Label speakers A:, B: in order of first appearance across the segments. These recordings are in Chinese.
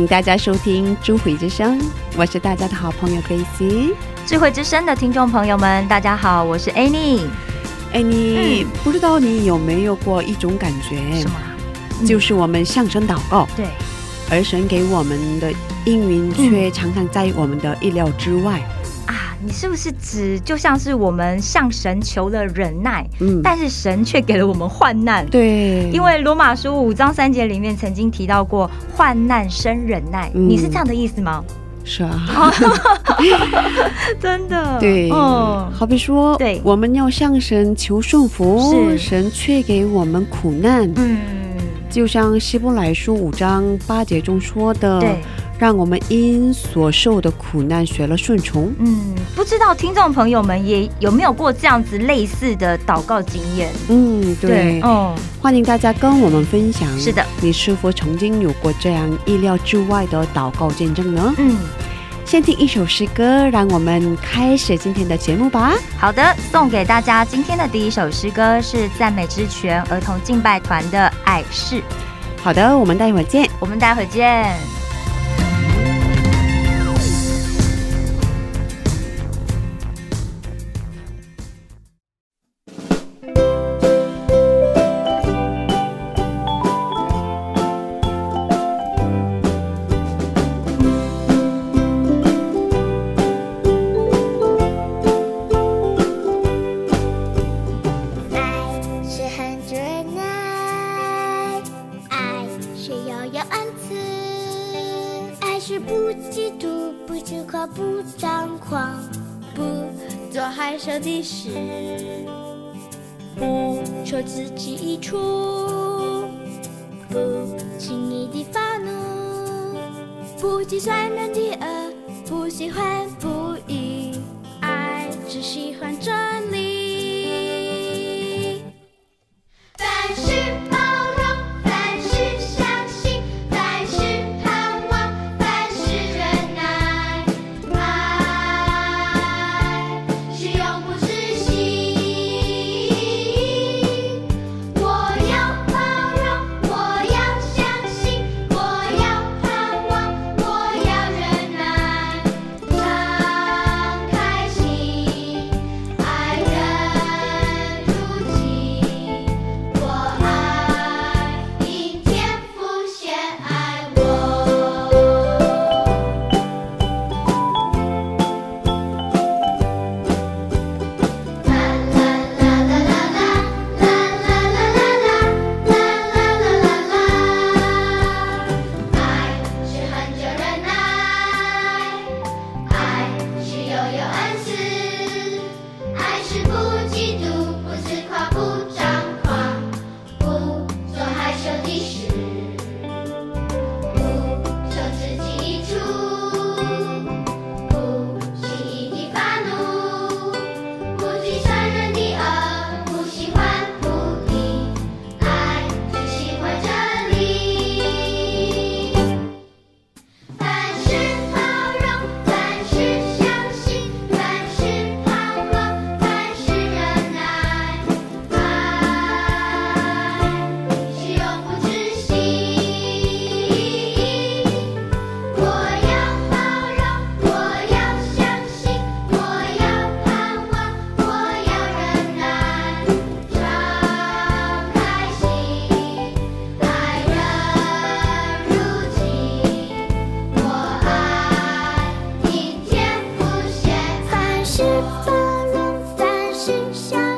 A: 迎大家收听《智慧之声》，我是大家的好朋友 Daisy。
B: 智慧之声的听众朋友们，大家好，我是 Annie。
A: Annie，、不知道你有没有过一种感觉？
B: 什么啊？
A: 就是我们向神祷告，
B: 对，
A: 而神给我们的应允却常常在我们的意料之外。
B: 啊，你是不是指就像是我们向神求了忍耐，
A: 嗯，
B: 但是神却给了我们患难？
A: 对，
B: 因为罗马书五章三节里面曾经提到过患难生忍耐，
A: 嗯。
B: 你是这样的意思吗？
A: 是啊，
B: 真的，
A: 对，
B: 嗯，
A: 好比说，
B: 对。
A: 我们要向神求顺服，
B: 是。
A: 神却给我们苦难，
B: 嗯，
A: 就像希伯来书五章八节中说的，
B: 对，
A: 让我们因所受的苦难学了顺从。
B: 嗯，不知道听众朋友们也有没有过这样子类似的祷告经验？
A: 嗯，对，
B: 哦，
A: 欢迎大家跟我们分享。
B: 是的，
A: 你是否曾经有过这样意料之外的祷告见证呢？
B: 嗯，
A: 先听一首诗歌，让我们开始今天的节目吧。
B: 好的，送给大家今天的第一首诗歌是赞美之泉儿童敬拜团的《爱是》，
A: 好的，我们待会儿见。
B: 我们待会儿见。
C: 我自己一出，不轻易的发怒，不计算人的恶，不喜欢不吃饱了饭是
A: 小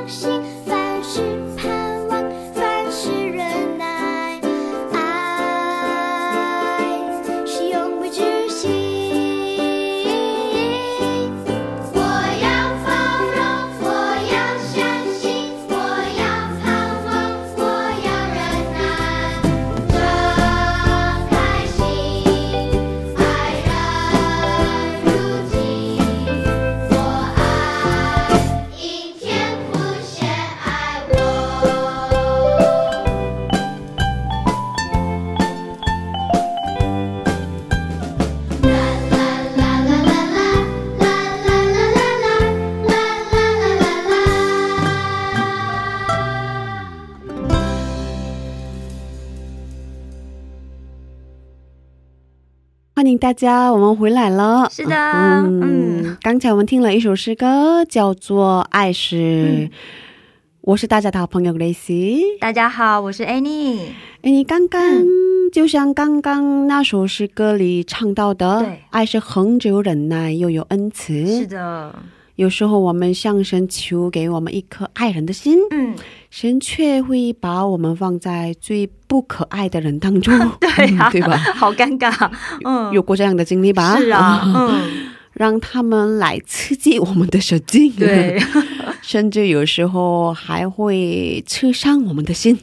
A: 大家，我们回来了。
B: 是的嗯
A: 刚才我们听了一首诗歌，叫做《爱是》。
B: 嗯
A: 我是大家的好朋友 Gracie。
B: 大家好，我是 Annie。
A: Annie，刚刚、
B: 嗯
A: 就像刚刚那首诗歌里唱到的
B: 对，
A: 爱是恒久忍耐，又有恩慈。
B: 是的，
A: 有时候我们向神求给我们一颗爱人的心，
B: 嗯，
A: 神却会把我们放在最不可爱的人当中，
B: 对啊，
A: 嗯对吧？
B: 好尴尬，嗯，
A: 有过这样的经历吧？
B: 是啊，嗯，
A: 让他们来刺激我们的神经，
B: 对，
A: 甚至有时候还会刺伤我们的心。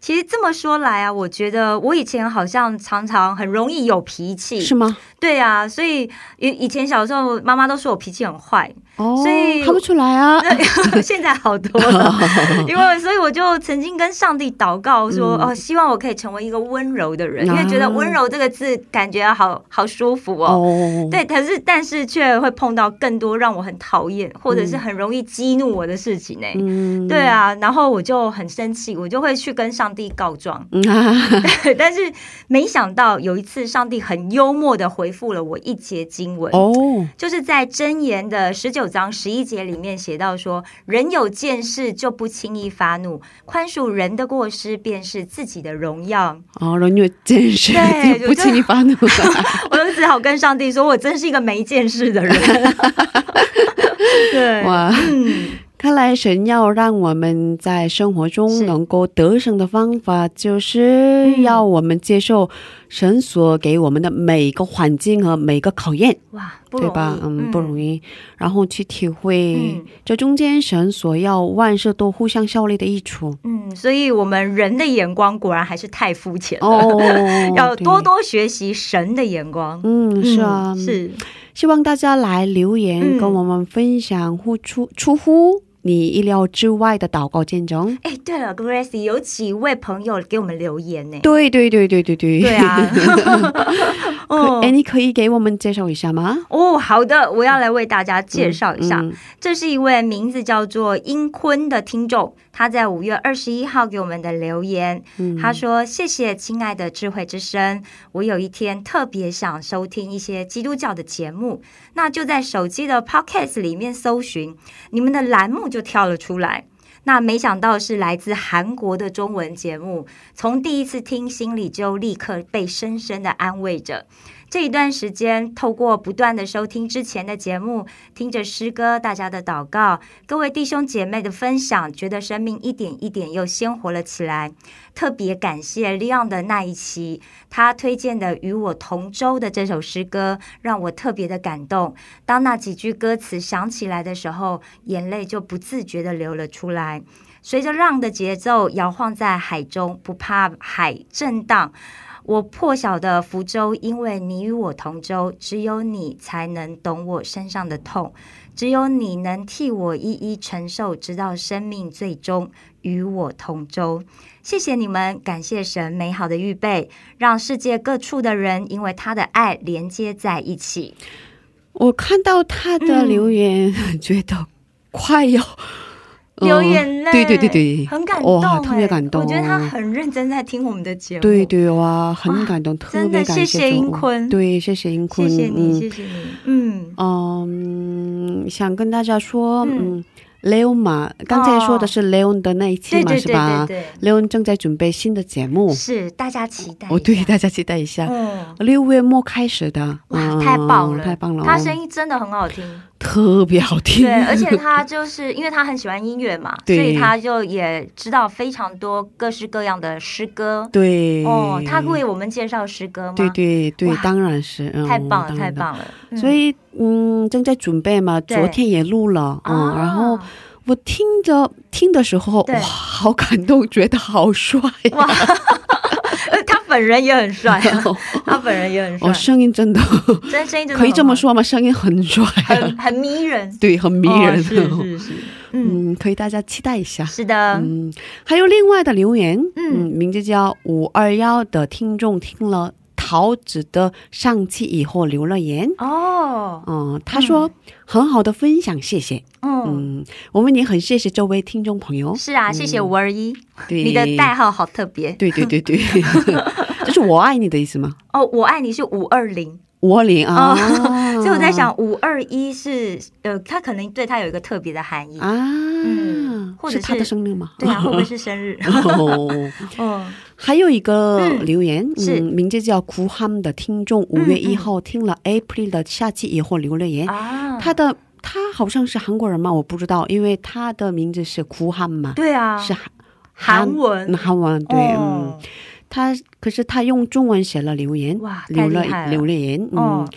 B: 其实这么说来啊，我觉得我以前好像常常很容易有脾气，
A: 是吗？
B: 对啊，所以以以前小时候妈妈都说我脾气很坏，
A: 哦，
B: 所以
A: 看不出来啊。
B: 现在好多了，因为所以我就曾经跟上帝祷告说，
A: 嗯
B: 哦，希望我可以成为一个温柔的人，因
A: 啊
B: 为觉得温柔这个字感觉好好舒服哦。
A: 哦，
B: 对，可是但是却会碰到更多让我很讨厌或者是很容易激怒我的事情呢、
A: 嗯，
B: 对啊，然后我就很生气，我就会去跟上帝告状。但是没想到有一次，上帝很幽默的回复了我一节经文。
A: 哦，
B: 就是在箴言的十九章十一节里面写到说，人有见识就不轻易发怒，宽恕人的过失便是自己的荣耀。
A: 哦，人有见识不轻易发怒。
B: 我就只好跟上帝说，我真是一个没见识的人。对，
A: 哇，
B: 嗯，
A: 看来神要让我们在生活中能够得胜的方法，就是
B: 嗯
A: 要我们接受神所给我们的每个环境和每个考验，
B: 哇，不容易，
A: 对吧？嗯，不容
B: 易。
A: 易。然后去体会
B: 嗯
A: 这中间神所要万事都互相效力的益处。
B: 嗯，所以我们人的眼光果然还是太肤浅了，
A: 哦
B: 要多多学习神的眼光。
A: 嗯，是啊，
B: 嗯是，
A: 希望大家来留言，
B: 嗯
A: 跟我们分享乎出出乎你意料之外的祷告见证。
B: 哎，对了，Gracie，有几位朋友给我们留言呢？
A: 对对对对对对，
B: 对啊，
A: 可
B: 哦
A: 哎，你可以给我们介绍一下吗？
B: 哦，好的，我要来为大家介绍一下，
A: 嗯
B: 这是一位名字叫做英坤的听众，他在五月二十一号给我们的留言，
A: 嗯
B: 他说：“谢谢亲爱的智慧之声，我有一天特别想收听一些基督教的节目，那就在手机的 Podcast 里面搜寻你们的栏目，就跳了出来。”那没想到是来自韩国的中文节目，从第一次听，心里就立刻被深深的安慰着。这一段时间，透过不断的收听之前的节目，听着诗歌，大家的祷告，各位弟兄姐妹的分享，觉得生命一点一点又鲜活了起来。特别感谢 Leon 的那一期，他推荐的《与我同舟》的这首诗歌，让我特别的感动。当那几句歌词响起来的时候，眼泪就不自觉的流了出来。随着浪的节奏摇晃在海中，不怕海震荡。我破晓的福州，因为你与我同舟，只有你才能懂我身上的痛，只有你能替我一一承受，直到生命最终与我同舟。谢谢你们，感谢神美好的预备，让世界各处的人因为他的爱连接在一起。
A: 我看到他的留言，觉得快要呃
B: 流眼泪，
A: 对对对对，
B: 很感动、
A: 特别感动。
B: 我觉得他很认真在听我们的节目。
A: 对对哇，很感动，特别感
B: 谢谢
A: 谢
B: 英坤
A: 对，谢谢英坤，
B: 谢谢你，
A: 嗯
B: 谢谢你。嗯，
A: 嗯，想跟大家说，
B: 嗯
A: 嗯，Leon 嘛，刚才说的是 Leon 的那一期嘛，
B: 对对对
A: 是吧
B: 对
A: ？Leon 正在准备新的节目，，
B: 是大家期待一下。
A: 哦，对，大家期待一下。
B: 嗯，
A: 六月末开始的，
B: 哇，
A: 嗯
B: 太棒了，
A: 太棒了！
B: 他声音真的很好听，
A: 特别好听，
B: 对，而且 他就是因为他很喜欢音乐嘛，所以他就也知道非常多各式各样的诗歌。
A: 对。
B: 哦，他为我们介绍诗歌吗？
A: 对对对，当然是，嗯
B: 太棒了，太棒了。嗯。
A: 所以，嗯，正在准备嘛，昨天也录了，嗯，
B: 啊
A: 然后我听着听的时候，哇，好感动，觉得好帅
B: 哇，本人也很帅啊，他本人也很帅。
A: 哦，，声音真的
B: 真声音真的
A: 可以这么，说吗？声音很帅，
B: 很很迷人，
A: 对，很迷人，
B: 哦是是是，嗯，
A: 嗯，可以大家期待一下。
B: 是的，
A: 嗯，还有另外的留言，
B: 嗯。
A: 嗯，名字叫五二幺的听众听了桃子的上期以后留了言，
B: 哦，
A: 嗯，他说、很好的分享，谢谢。
B: 嗯，
A: 嗯，我们也很谢谢这位听众朋友。
B: 是啊，谢谢五二一，
A: 对，
B: 你的代号好特别，
A: 对对对对，这是我爱你的意思吗？
B: 哦，我爱你是五二零。
A: 五二零啊，
B: 所以我在想五二一是呃，他可能对他有一个特别的含义。
A: 啊，
B: 嗯或者
A: 是他的生日吗？
B: 对啊，会不会是生日？
A: 哦，
B: 嗯，
A: 还有一个
B: 嗯
A: 留言，
B: 是。
A: 嗯，名字叫苦 ham 的听众，五月一号听了 April 的下期以后留了言，
B: 啊，
A: 他的他好像是韩国人吗？我不知道，因为他的名字是苦 ham 嘛，
B: 对啊，
A: 是韩
B: 韩文。
A: 嗯韩文对，
B: 哦。
A: 嗯，他可是他用中文写了留言，
B: 哇
A: 留了留了言，嗯。
B: 哦，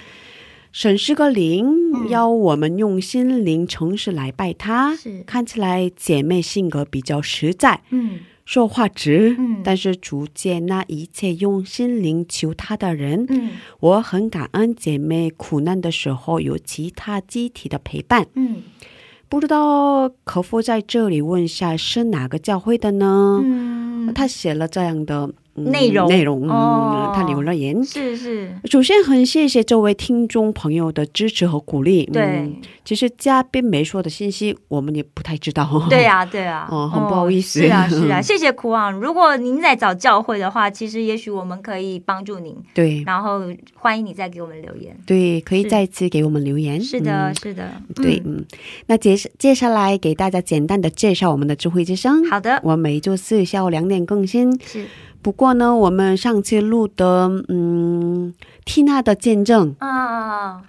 A: 神是个灵，
B: 嗯
A: 要我们用心灵诚实来拜他。
B: 是
A: 看起来姐妹性格比较实在，
B: 嗯
A: 说话直，
B: 嗯
A: 但是主接纳一切用心灵求他的人。
B: 嗯
A: 我很感恩姐妹苦难的时候有其他机体的陪伴。
B: 嗯
A: 不知道可否在这里问下是哪个教会的呢？
B: 嗯，
A: 他写了这样的、嗯
B: 内容
A: 内容，
B: 哦
A: 嗯，他留了言。
B: 是是，
A: 首先，很谢谢这位听众朋友的支持和鼓励。
B: 对
A: 嗯，其实嘉宾没说的信息，我们也不太知道。
B: 对呀、对啊，
A: 哦很不好意思
B: 是啊，是啊，谢谢苦昂。如果您在找教会的话，其实也许我们可以帮助您，
A: 对
B: 然后欢迎你再给我们留言。
A: 对，可以再次给我们留言。
B: 是的，
A: 嗯
B: 是的，
A: 对，
B: 嗯
A: 嗯，那接接下来给大家简单的介绍我们的智慧之声。
B: 好的，
A: 我每周四下午两点更新。
B: 是
A: 不过呢，我们上期录的，嗯，缇娜的见证，
B: 啊，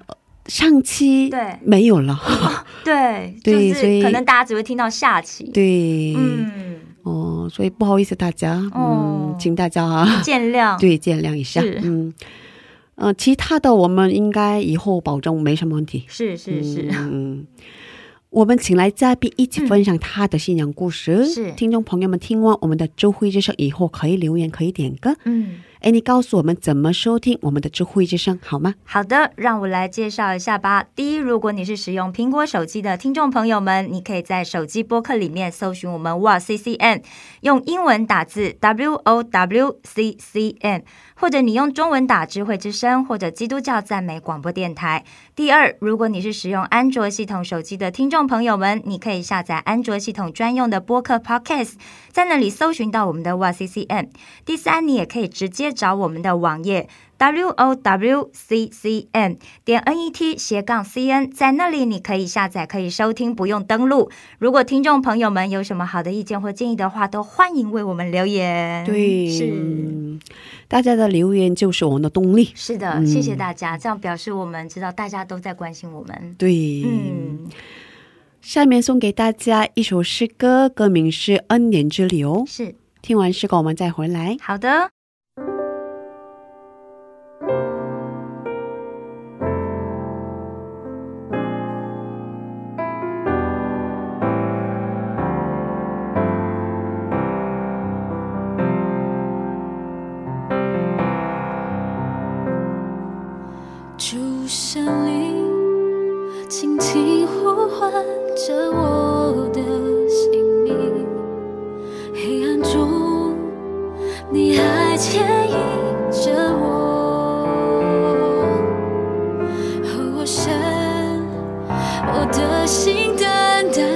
A: 上期
B: 对。
A: 没有了。
B: 对，
A: 对所以
B: 就是可能大家只会听到下期，
A: 对，
B: 嗯，
A: 哦，所以不好意思大家，
B: 哦。
A: 嗯，请大家啊，
B: 见谅，
A: 对，见谅一下。
B: 是。
A: 嗯，呃，其他的我们应该以后保证没什么问题。
B: 是是是，
A: 嗯，我们请来嘉宾一起分享他的信仰故事。
B: 是
A: 听众朋友们听完我们的周辉之声以后，可以留言，可以点歌。
B: 嗯。
A: 哎，你告诉我们怎么收听我们的智慧之声好吗？
B: 好的，让我来介绍一下吧。第一，如果你是使用苹果手机的听众朋友们，你可以在手机播客里面搜寻我们哇 C C N，用英文打字 W O W C C N，或者你用中文打智慧之声或者基督教赞美广播电台。第二，如果你是使用安卓系统手机的听众朋友们，你可以下载安卓系统专用的播客 Podcast，在那里搜寻到我们的哇 C C N。第三，你也可以直接找我们的网页 w o w c c n 点 n e t 斜杠 c n，在那里你可以下载，可以收听，不用登录。如果听众朋友们有什么好的意见或建议的话，都欢迎为我们留言。
A: 对，
B: 是。
A: 嗯大家的留言就是我们的动力。
B: 是的，
A: 嗯
B: 谢谢大家，这样表示我们知道大家都在关心我们。
A: 对，
B: 嗯，
A: 下面送给大家一首诗歌，歌名是《恩典之流》。
B: 是
A: 听完诗歌，我们再回来。
B: 好的。
D: 主神灵，轻轻呼唤着我的心灵，黑暗中，你还牵引着我。的心淡淡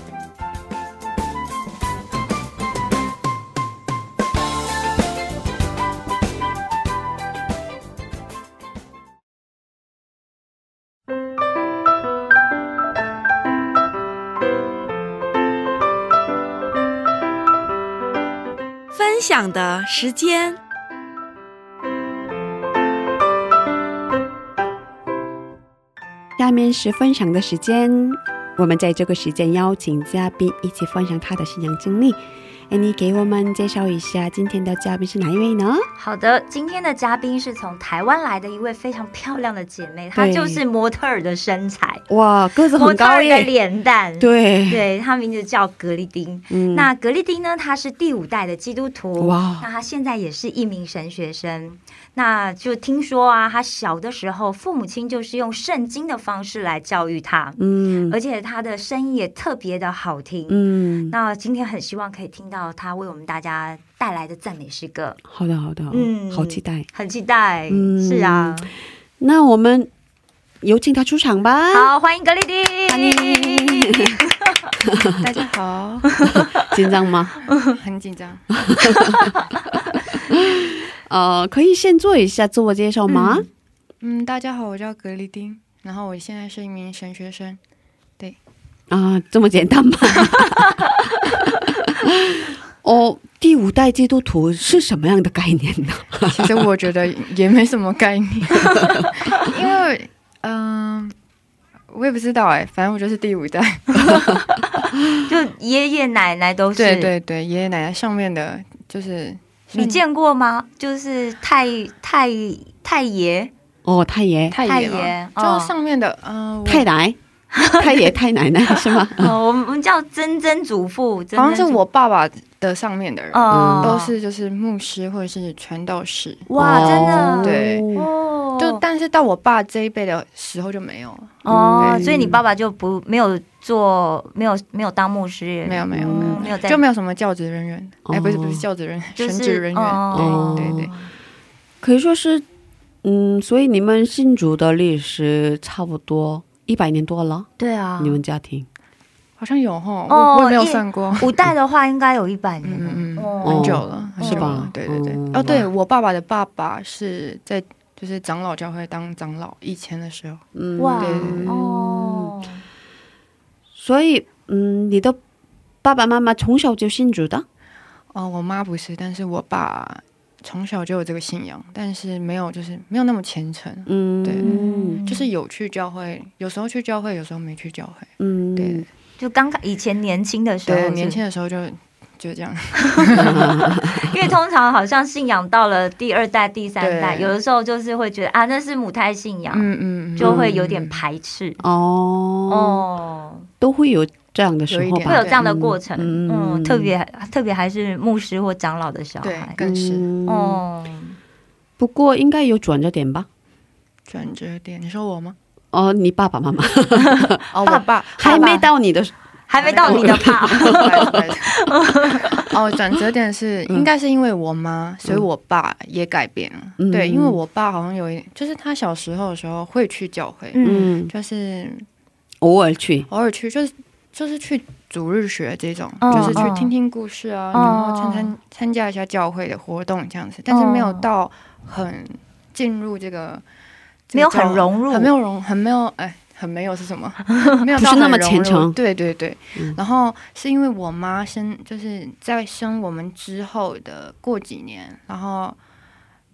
E: 分享的时间。
A: 下面是分享的时间，我们在这个时间邀请嘉宾一起分享他的信仰经历。哎，你给我们介绍一下今天的嘉宾是哪一位呢？
B: 好的，今天的嘉宾是从台湾来的一位非常漂亮的姐妹，她就是模特儿的身材，
A: 哇，个子
B: 模特儿的
A: 很高耶！
B: 脸蛋。
A: 对，
B: 对，她名字叫格丽丁。
A: 嗯
B: 那格丽丁呢？她是第五代的基督徒，
A: 哇
B: 那她现在也是一名神学生。那就听说啊，他小的时候，父母亲就是用圣经的方式来教育他，
A: 嗯
B: 而且他的声音也特别的好听。
A: 嗯，
B: 那今天很希望可以听到他为我们大家带来的赞美诗歌，
A: 好的好的，
B: 嗯
A: 好期待。
B: 很期待。
A: 嗯
B: 是啊，
A: 那我们有请他出场吧。
B: 好，欢迎格丽丁。
F: 大家好，
A: 紧张吗？
F: 很紧张。
A: 呃，可以先做一下自我介绍吗？
F: 嗯，大家好，我叫格丽丁，然后我现在是一名神学生。
A: 对啊，这么简单吗？哦，第五代基督徒是什么样的概念呢？
F: 其实我觉得也没什么概念，因为嗯、我也不知道哎、反正我就是第五代。
B: 就爷爷奶奶都是。
F: 对对对，爷爷奶奶上面的就是
B: 你见过吗？就是太太太爷、
A: 哦，太爷、
F: 太
B: 太
F: 爷就是上面的嗯、我
A: 太奶、太爷、太奶奶是吗？
B: 哦，哦我们我们叫曾曾祖父，
F: 好像是我爸爸的上面的人，
B: 哦，
F: 都是就是牧师或者是传道士。
B: 哇，真的？
F: 对但是到我爸这一辈的时候就没有了，
B: 哦，所以你爸爸就不没有做，没有没有当牧师，
F: 没有没有
B: 嗯
F: 没有。
B: 没有在
F: 就没有什么教职人员，哎、不是
A: 哦。
F: 不是教职人员，
B: 就是
F: 神职人员，
B: 哦。
F: 对对对，
A: 可以说是，嗯，所以你们信主的历史差不多一百年多了，
B: 对啊，
A: 你们家庭？
F: 好像有哈，
B: 哦
F: 我我也没有算过，
B: 五代的话应该有一百年了，
F: 嗯嗯很久了，
A: 是吧，
F: 对对对，
A: 嗯。
F: 哦，对我爸爸的爸爸是在就是长老教会当长老，以前的时候，
A: 嗯。
B: 哇哦，
A: 所以嗯，你的爸爸妈妈从小就信主的，
F: 哦，我妈不是，但是我爸从小就有这个信仰，但是没有就是没有那么虔诚，
A: 嗯，
F: 对。
B: 嗯。
F: 就是有去教会，有时候去教会，有时候没去教会，
A: 嗯，
F: 对。
B: 就刚开以前年轻的时候
F: 对，年轻的时候就就这样，
B: 因为通常好像信仰到了第二代、第三代，有的时候就是会觉得啊，那是母胎信仰，
F: 嗯嗯，嗯。
B: 就会有点排斥。
A: 哦，
B: 哦，
A: 都会有这样的时候吧，
B: 会有这样的过程，
A: 嗯。
B: 嗯，特别特别还是牧师或长老的小
F: 对
B: 孩，，
F: 更是
A: 嗯，
B: 哦，
A: 不过应该有转折点吧？
F: 转折点。你说我吗？
A: 哦，你爸爸妈妈。
F: 哦，我爸
A: 还没到你的，
B: 还没到你的怕，
F: 哦，转折点是应该是因为我妈，所以我爸也改变了。
A: 嗯。
F: 对，因为我爸好像有一，就是他小时候的时候会去教会，
B: 嗯。
A: 嗯
F: 就是
A: 偶尔去，
F: 偶尔去，就是就是去主日学这种，
B: 嗯。
F: 就是去
B: 嗯
F: 听听故事啊，
B: 嗯。
F: 然后参参参加一下教会的活动这样子，但是没有到很进入这个，
B: 没有很融入。
F: 很没有融，很没有哎。很没有是什么？没有
A: 到那么虔诚
F: 对对对。
A: 嗯
F: 然后是因为我妈生，就是在生我们之后的过几年，然后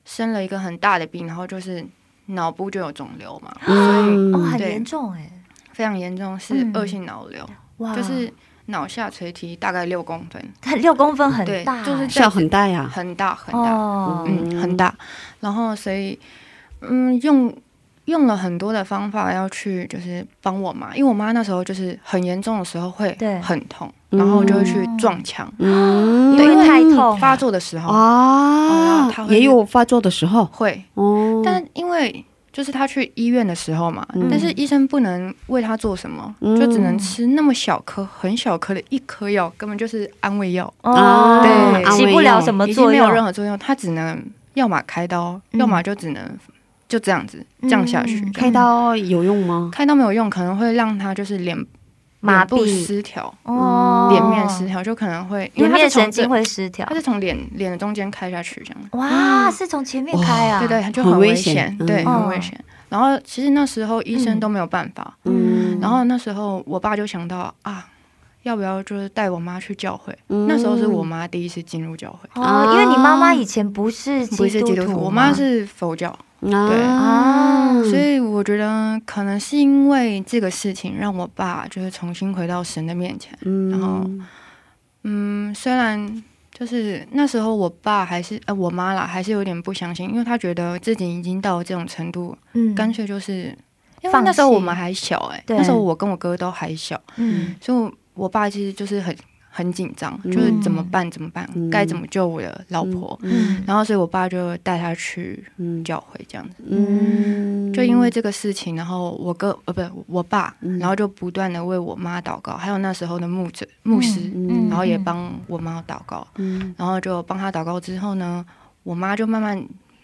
F: 生了一个很大的病，然后就是脑部就有肿瘤嘛，
A: 嗯
B: 哦，很严重哎，
F: 非常严重，是
B: 嗯
F: 恶性脑瘤。
B: 哇，
F: 就是脑下垂体大概六公分，
B: 看六公分很大欸，
F: 就是
A: 很大呀，
F: 很大很大，
B: 哦，
F: 嗯，很大。然后所以，嗯，用用了很多的方法要去就是帮我妈，因为我妈那时候就是很严重的时候会很痛，然后就会去
B: 嗯
F: 撞墙。
A: 嗯，
B: 因为太痛。
F: 发作的时候。
A: 啊。
F: 她，
A: 也有发作的时候。
F: 会，
A: 哦，
F: 但因为。就是她去医院的时候嘛，
A: 嗯。
F: 但是医生不能为她做什么，
A: 嗯。
F: 就只能吃那么小颗、很小颗的一颗药，根本就是安慰药。
B: 哦，
F: 对。
A: 安慰
B: 起不了
A: 药
B: 什么作
F: 已经没有任，何作用，他只能要么开刀，
B: 嗯。
F: 要么就只能就这样子降下去。
B: 嗯
A: 开刀有用吗？
F: 开刀没有用，可能会让他就是脸
B: 麻痹
F: 失调，
B: 哦，
F: 脸面失调，就可能会因为它是
B: 神经会失调
F: 他，是从脸脸的中间开下去这样，
B: 哇，是从前面开啊，
F: 对对，就
A: 很
F: 很危
A: 危险嗯
F: 对，
B: 嗯
F: 很危险。然后其实那时候医生都没有办法，
A: 嗯
F: 然后那时候我爸就想到啊。要不要就是带我妈去教会？
A: 嗯
F: 那时候是我妈第一次进入教会，
B: 哦，因为你妈妈以前不是
F: 不是基督，
B: 徒，
F: 我妈。是佛教，
A: 啊，
F: 所以我觉得可能是因为这个事情，让我爸就是重新回到神的面前。
A: 嗯。
F: 然后嗯，虽然就是那时候我爸还是呃我妈啦，还是有点不相信，因为他觉得自己已经到了这种程度，
B: 嗯。
F: 干脆就是因为那时候我们还小哎、
B: 对。
F: 那时候我跟我哥都还小，
B: 嗯。
F: 所以我爸其实就是很很紧张，
A: 嗯。
F: 就是怎么办怎么办
A: 嗯，
F: 该、怎么救我的老婆。
A: 嗯。
F: 然后，所以我爸就带他去
A: 嗯。
F: 教会这样子。
A: 嗯，
F: 就因为这个事情，然后我哥呃不是我爸，
A: 嗯。
F: 然后就不断的为我妈祷告，还有那时候的牧者牧师，
A: 嗯。
F: 然后也帮我妈祷告，
A: 嗯。
F: 然后就帮他祷告之后呢，我妈就慢慢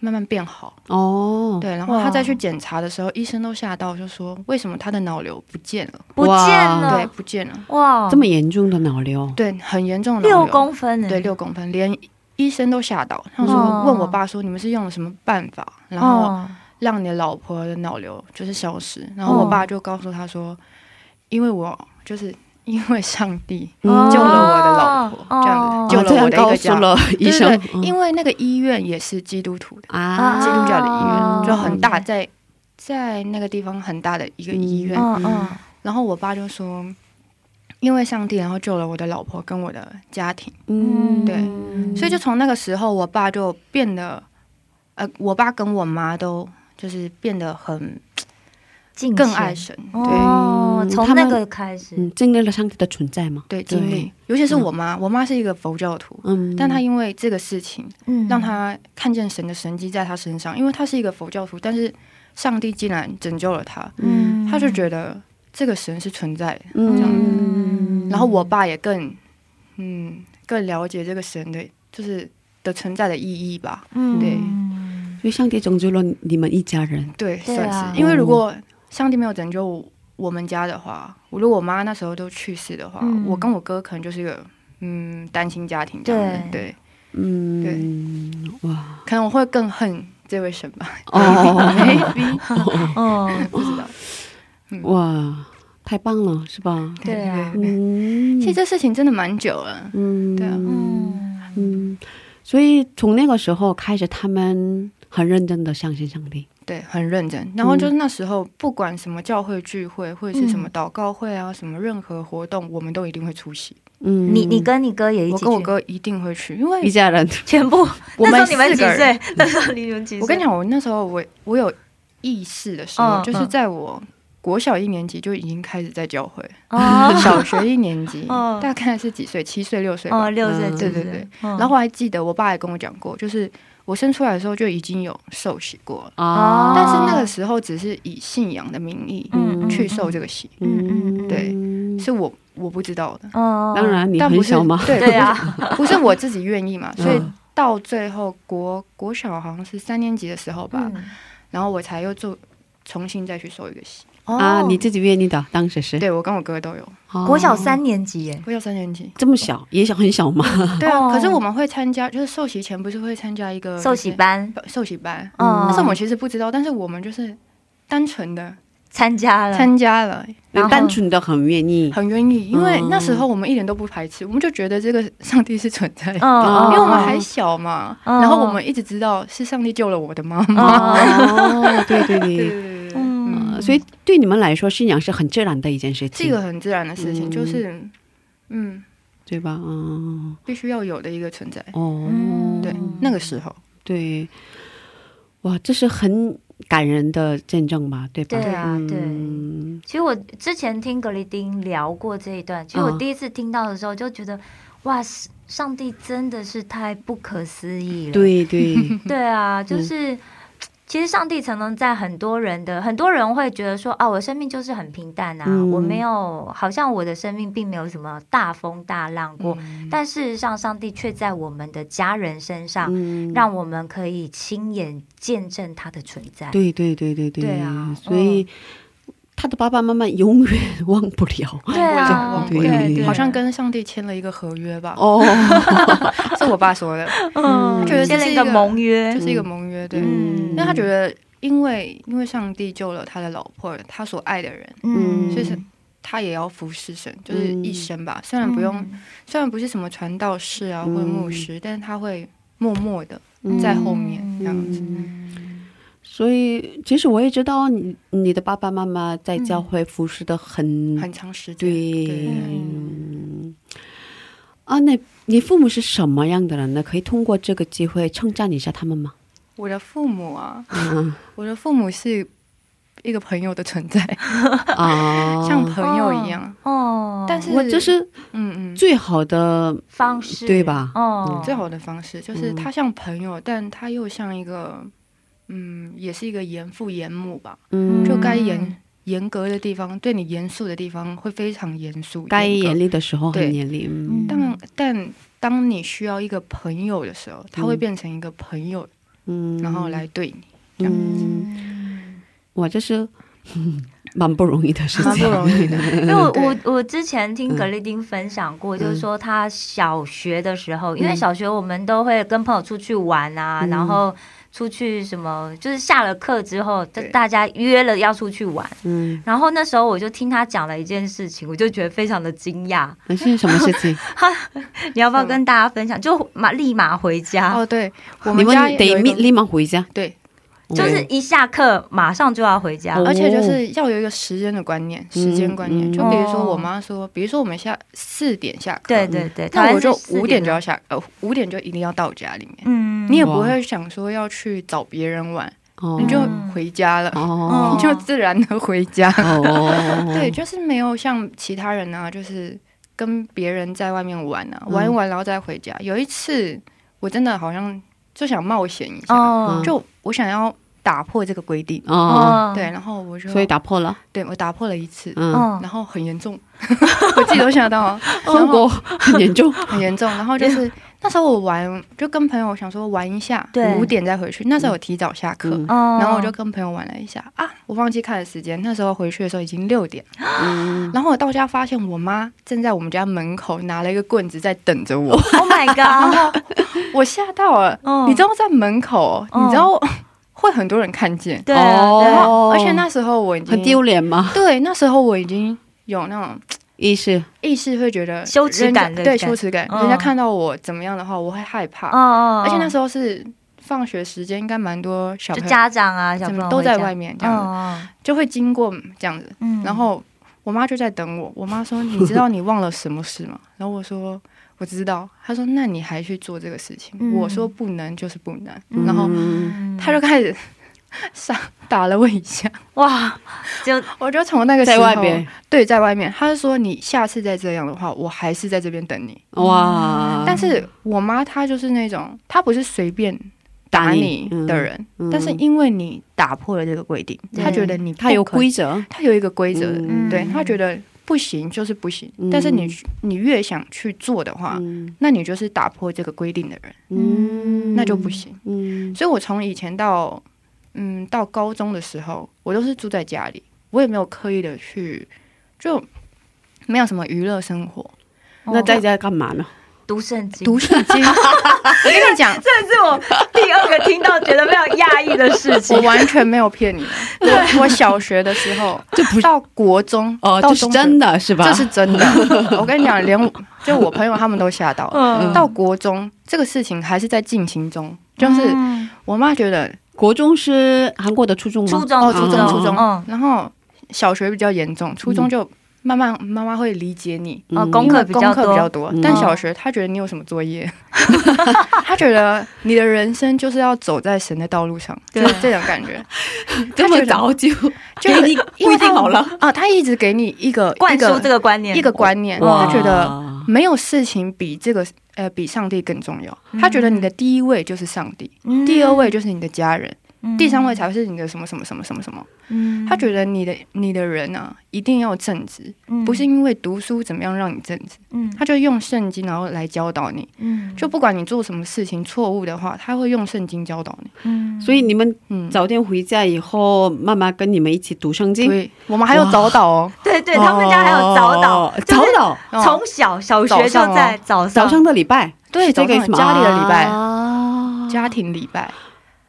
F: 慢慢变好，
A: 哦，
F: 对，然后他再去检查的时候，医生都吓到，就说为什么他的脑瘤不见了？
B: 不见了，
F: 对，不见了，
B: 哇，
A: 这么严重的脑瘤，
F: 对，很严重的脑
B: 六公分呢？
F: 对，六公分，连医生都吓到，他说
B: 哦
F: 问我爸说你们是用了什么办法，然后。
B: 哦。
F: 让你的老婆的脑瘤就是消失。然后我爸就告诉他说，因为我就是因为上帝
A: 嗯
F: 救了我的老婆，
B: 哦。
F: 这样
B: 哦。
F: 子救了我的一个家。
A: 诉了医生。
F: 对对因为那个医院也是基督徒的，
A: 啊，
F: 基督教的医
B: 哦。
F: 院，就很大，在在那个地方很大的一个医院。
B: 嗯。嗯。
F: 然后我爸就说，因为上帝，然后救了我的老婆跟我的家庭，
A: 嗯，
F: 对。所以就从那个时候，我爸就变得，呃，我爸跟我妈都就是变得很
B: 敬
F: 更爱神，对。
B: 哦，从那个开始，
A: 嗯，经历了上帝的存在吗，
F: 对，经历，尤其是我妈，我妈是一个佛教徒，
A: 嗯，
F: 但她因为这个事情，
B: 嗯。
F: 让她看见神的神迹在她身上，因为她是一个佛教徒，但是上帝竟然拯救了她，
B: 嗯。
F: 她就觉得这个神是存在的。
A: 嗯，
F: 然后我爸也更，嗯，更了解这个神的，就是的存在的意义吧。
B: 嗯。
F: 对。
A: 因为上帝拯救了你们一家人，
F: 对，
B: 对啊。
F: 算是，因为如果上帝没有拯救我们家的话，我如果我妈那时候都去世的话，
B: 嗯。
F: 我跟我哥可能就是一个嗯单亲家庭这样子。
B: 对。
F: 对，
A: 嗯，哇，
F: 可能我会更恨这位神吧。
A: 哦，
F: maybe。
B: 嗯，
F: 不知道。
A: 哇，太棒了，是吧？
B: 对啊，
A: 嗯，
F: 其实这事情真的蛮久了。
A: 嗯，
F: 对啊。
B: 嗯。
A: 嗯，所以从那个时候开始，他们很认真的相信上帝。
F: 对，很认真。然后就是那时候，不管什么教会聚会，或者是什么祷告会啊，什么任何活动，我们都一定会出席。
A: 嗯，
B: 你你跟你哥也一起去，
F: 我跟我哥一定会去，因为一
A: 家人，
B: 全部。
F: 我们
B: 那时候你们
F: 四个人
B: 几岁？那时候你们几岁？
F: 我跟你讲，我那时候我我有意识的时候，
B: 嗯
F: 就是在我国小一年级就已经开始在教会，
B: 哦
F: 小学一年级，
B: 嗯
F: 大概是几岁？七岁六岁吧。
B: 哦，六岁
F: 对对对
B: 嗯
F: 然后我还记得我爸也跟我讲过，就是我生出来的时候就已经有受洗过了，
A: 啊，
F: 但是那个时候只是以信仰的名义
B: 嗯
F: 去受这个洗，
B: 嗯嗯
F: 对是我我不知道的。
B: 哦，
A: 当然你
F: 但 不是
A: 很小嘛，
F: 对
B: 对啊，
F: 不是我自己愿意嘛，所以
A: 嗯
F: 到最后国国小好像是三年级的时候吧，
B: 嗯。
F: 然后我才又做重新再去受一个洗。
A: 啊，
B: 哦
A: 你自己愿意的，当时是。
F: 对我跟我哥都有，
A: 哦。
B: 国小三年级耶，
F: 国小三年级。
A: 这么小，也小很小吗。
F: 对啊，
B: 哦。
F: 可是我们会参加，就是受洗前不是会参加一个
B: 受洗班，
F: 受洗班，
B: 嗯，
F: 但是我们其实不知道，但是我们就是单纯的
B: 参加了，
F: 参加了，
B: 然后
A: 单纯的很愿意，
F: 很愿意，因为
A: 嗯
F: 那时候我们一点都不排斥，我们就觉得这个上帝是存在的。
B: 嗯，
F: 因为我们还小嘛，
B: 嗯
F: 然后我们一直知道是上帝救了我的妈妈。
A: 哦，对对对，所以对你们来说，信仰是很自然的一件事情，
F: 这个很自然的事情，
A: 嗯
F: 就是嗯，
A: 对吧？嗯，
F: 必须要有的一个存在。
A: 哦，
B: 嗯
F: 对，那个时候，
A: 对，哇，这是很感人的见证吧？对吧？
B: 对啊对
A: 嗯
B: 其实我之前听格里丁聊过这一段，其实我
A: 嗯
B: 第一次听到的时候就觉得，哇，上帝真的是太不可思议了。
A: 对对，
B: 对啊，
A: 嗯
B: 就是。其实上帝曾经在很多人的很多人会觉得说啊，我生命就是很平淡啊，
A: 嗯
B: 我没有好像我的生命并没有什么大风大浪过，
F: 嗯。
B: 但事实上，上帝却在我们的家人身上，
A: 嗯，
B: 让我们可以亲眼见证他的存在。
A: 对对对对对。
B: 对啊
A: 所以他的爸爸妈妈永远忘不了。
B: 对啊
A: 对
B: 对
F: 好像跟上帝签了一个合约吧，
A: 哦，
F: 是我爸说的，
B: 嗯，
F: 他觉得这
B: 签了一个
F: 是一个
B: 盟约。
F: 就，是一个盟约，对。
B: 嗯。
F: 因为他觉得，因为因为上帝救了他的老婆，他所爱的人，
B: 嗯，
F: 所以是他也要服侍神，就是一生吧。虽然不用，
B: 嗯。
F: 虽然不是什么传道士啊
A: 嗯。
F: 或者牧师，但是他会默默的
A: 嗯。
F: 在后面这样子。
A: 所以其实我也知道你你的爸爸妈妈在教会服侍的很、
F: 很长时间，
A: 对。嗯。啊，那你父母是什么样的人呢？可以通过这个机会称赞一下他们吗？
F: 我的父母啊，
A: 嗯。
F: 我的父母是一个朋友的存在，
A: 啊，
F: 像朋友一样。
B: 哦，
F: 但是
A: 我这是
F: 嗯嗯，
A: 最好的，
B: 方式
A: 对吧？
B: 哦，
F: 最好的方式就是
A: 嗯。
F: 他像朋友，但他又像一个，嗯，也是一个严父严母吧。
A: 嗯，
F: 就该严严格的地方，对你严肃的地方会非常严肃，
A: 该
F: 严
A: 厉的时候很
F: 对。
A: 严厉，嗯。
F: 但但当你需要一个朋友的时候，他会
A: 嗯。
F: 变成一个朋友，
A: 嗯，
F: 然后来对你，这样
A: 嗯，哇，这是嗯 蛮不容易的事情，
F: 蛮不容易的。
B: 因为我我我之前听格丽丁分享过，就是说他小学的时候，因为小学我们都会跟朋友出去玩啊，
A: 嗯。
B: 然后出去什么，就是下了课之后，
F: 对
B: 大家约了要出去玩。
A: 嗯，
B: 然后那时候我就听他讲了一件事情，我就觉得非常的惊讶。
A: 那是什么事情？
B: 你要不要跟大家分享？就马立马回家，
F: 哦，对，我
A: 你们得立立马回家，
F: 对，
B: 就是一下课马上就要回家。
A: 哦
F: 而且就是要有一个时间的观念，时间观念。
A: 嗯
F: 就比如说
B: 哦
F: 我妈说，比如说我们下四点下课，
B: 对对对，
F: 那我就
B: 台湾是4
F: 五点就要，下，呃，五点就一定要到家里面。
B: 嗯
F: 你也不会想说要去找别人玩，
A: 哦
F: 你就回家了，
A: 哦
F: 你就自然的回家。
A: 哦，
F: 对，就是没有像其他人啊，就是跟别人在外面玩啊，
A: 嗯
F: 玩一玩然后再回家。有一次我真的好像就想冒险一下，
B: 哦。
F: 就我想要打破这个规定，
A: 哦，
F: 对，然后我就
A: 所以打破了，
F: 对我打破了一次，
A: 嗯，
B: 嗯
F: 然后很严重，我自己都想到。啊，
A: 后果很严重，
F: 很严重。然后就是那时候我玩，就跟朋友想说玩一下，
B: 对。
F: 五点再回去。那时候我提早下课，然后我就跟朋友玩了一下。啊，我忘记看了时间，那时候回去的时候已经六点。
A: 嗯，
F: 然后我到家发现我妈正在我们家门口拿了一个棍子在等着我
B: ，，Oh my god！
F: 我吓到了。
B: 嗯。
F: 你知道在门口，
B: 嗯
F: 你知道会很多人看见，
B: 对啊，对啊。
A: 哦
F: 而且那时候我已经
A: 很丢脸吗？
F: 对，那时候我已经有那种
A: 意识，
F: 意识，会觉得
B: 羞耻感
F: 对羞耻感，
B: 嗯。
F: 人家看到我怎么样的话，我会害怕。
B: 哦哦，
F: 而且那时候是放学时间，应该蛮多小朋友
B: 家长啊，小朋友
F: 怎么都在外面这样。子，
B: 嗯。
F: 就会经过这样子。
B: 嗯。
F: 然后我妈就在等我，我妈说：“ 你知道你忘了什么事吗？”然后我说：“我知道。”他说：“那你还去做这个事情？”
B: 嗯
F: 我说：“不能就是不能。
B: 嗯
F: 然后他就开始上打了我一下，
B: 哇，就
F: 我就从那个时
A: 在
F: 候
A: 外边，
F: 对，在外面，他就说：“你下次再这样的话，我还是在这边等你。”
A: 哇，
F: 但是我妈她就是那种，她不是随便打你的人，
A: 嗯
F: 但是因为你打破了这个规定，
B: 对
F: 她觉得你
A: 她有规则，
F: 她有一个规则对她觉得不行就是不行，
A: 嗯
F: 但是你你越想去做的话，
A: 嗯。
F: 那你就是打破这个规定的人，
A: 嗯，
F: 那就不行。
A: 嗯。
F: 所以我从以前到嗯，到高中的时候，我都是住在家里，我也没有刻意的去，就没有什么娱乐生活，
A: 那在家干嘛呢？
B: 读圣经，
F: 读圣经。我跟你讲，
B: 这是我第二个听到觉得非常讶异的事情
F: 我。完全没有骗你们。我我小学的时候，
A: 这不是
F: 到国中
A: 哦，这是真的是吧？
F: 这是真的。我跟你讲，连就我朋友他们都吓到了。
B: 嗯
F: 到国中这个事情还是在进行中，就是
B: 嗯
F: 我妈觉得，
A: 国中是韩国的初中吗？
B: 初中，
F: 哦初中
A: 嗯
F: 初中
B: 嗯，
F: 然后小学比较严重，初中就慢慢妈妈会理解你。
B: 哦，
A: 嗯
B: 功课比
F: 功
B: 较多
F: 课比较，多。
A: 嗯，
F: 但小学他觉得你有什么作业，他觉得你的人生就是要走在神的道路上，就是这种感觉。
A: 这么早就
F: 就
A: 给你规定好了，
F: 啊，他一直给你一个
B: 灌输这个观念，
F: 一个观念，他觉得没有事情比这个呃比上帝更重要。他觉得你的第一位就是上帝，
B: 嗯。
F: 第二位就是你的家人，
B: 嗯
F: 第三位才是你的什么什么什么什么什么。
B: 嗯。
F: 他觉得你的你的人啊一定要正直，
B: 嗯。
F: 不是因为读书怎么样让你正直，
B: 嗯。
F: 他就用圣经然后来教导你。
B: 嗯。
F: 就不管你做什么事情错误的话，他会用圣经教导你。
B: 嗯。
A: 所以你们
F: 嗯，
A: 早点回家以后，妈妈跟你们一起读圣经。
F: 对，我们还有早祷哦，
B: 对对，他们家还有早祷
A: 哦，
B: 就是
A: 早祷，
F: 哦
B: 从小小学就
F: 早上哦。
B: 在早上。
A: 早上的礼拜，
F: 对，
A: 这个
F: 家里的礼拜，
A: 啊。
F: 家庭礼拜，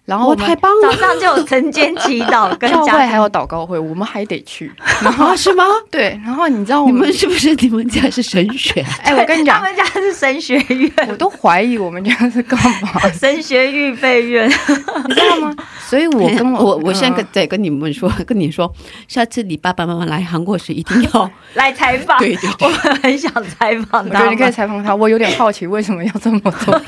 F: 然后，
A: 太棒了！
B: 早上就有晨间祈祷跟
F: 教会还有祷告会，我们还得去。
A: 啊，是吗？
F: 对，然后你知道我
A: 你们是不是你们家是神学？
F: 哎，我跟你讲，
B: 他们家是神学院，
F: 我都怀疑我们家是干嘛，
B: 神学预备院，
F: 你知道吗？所以我跟我
A: 我我现在跟
F: 嗯
A: 再跟你们说，跟你说，下次你爸爸妈妈来韩国时一定要
B: 来采访，
A: 对对
B: 我们很想采访他们。
F: 我觉得你可以采访他，我有点好奇为什么要这么做，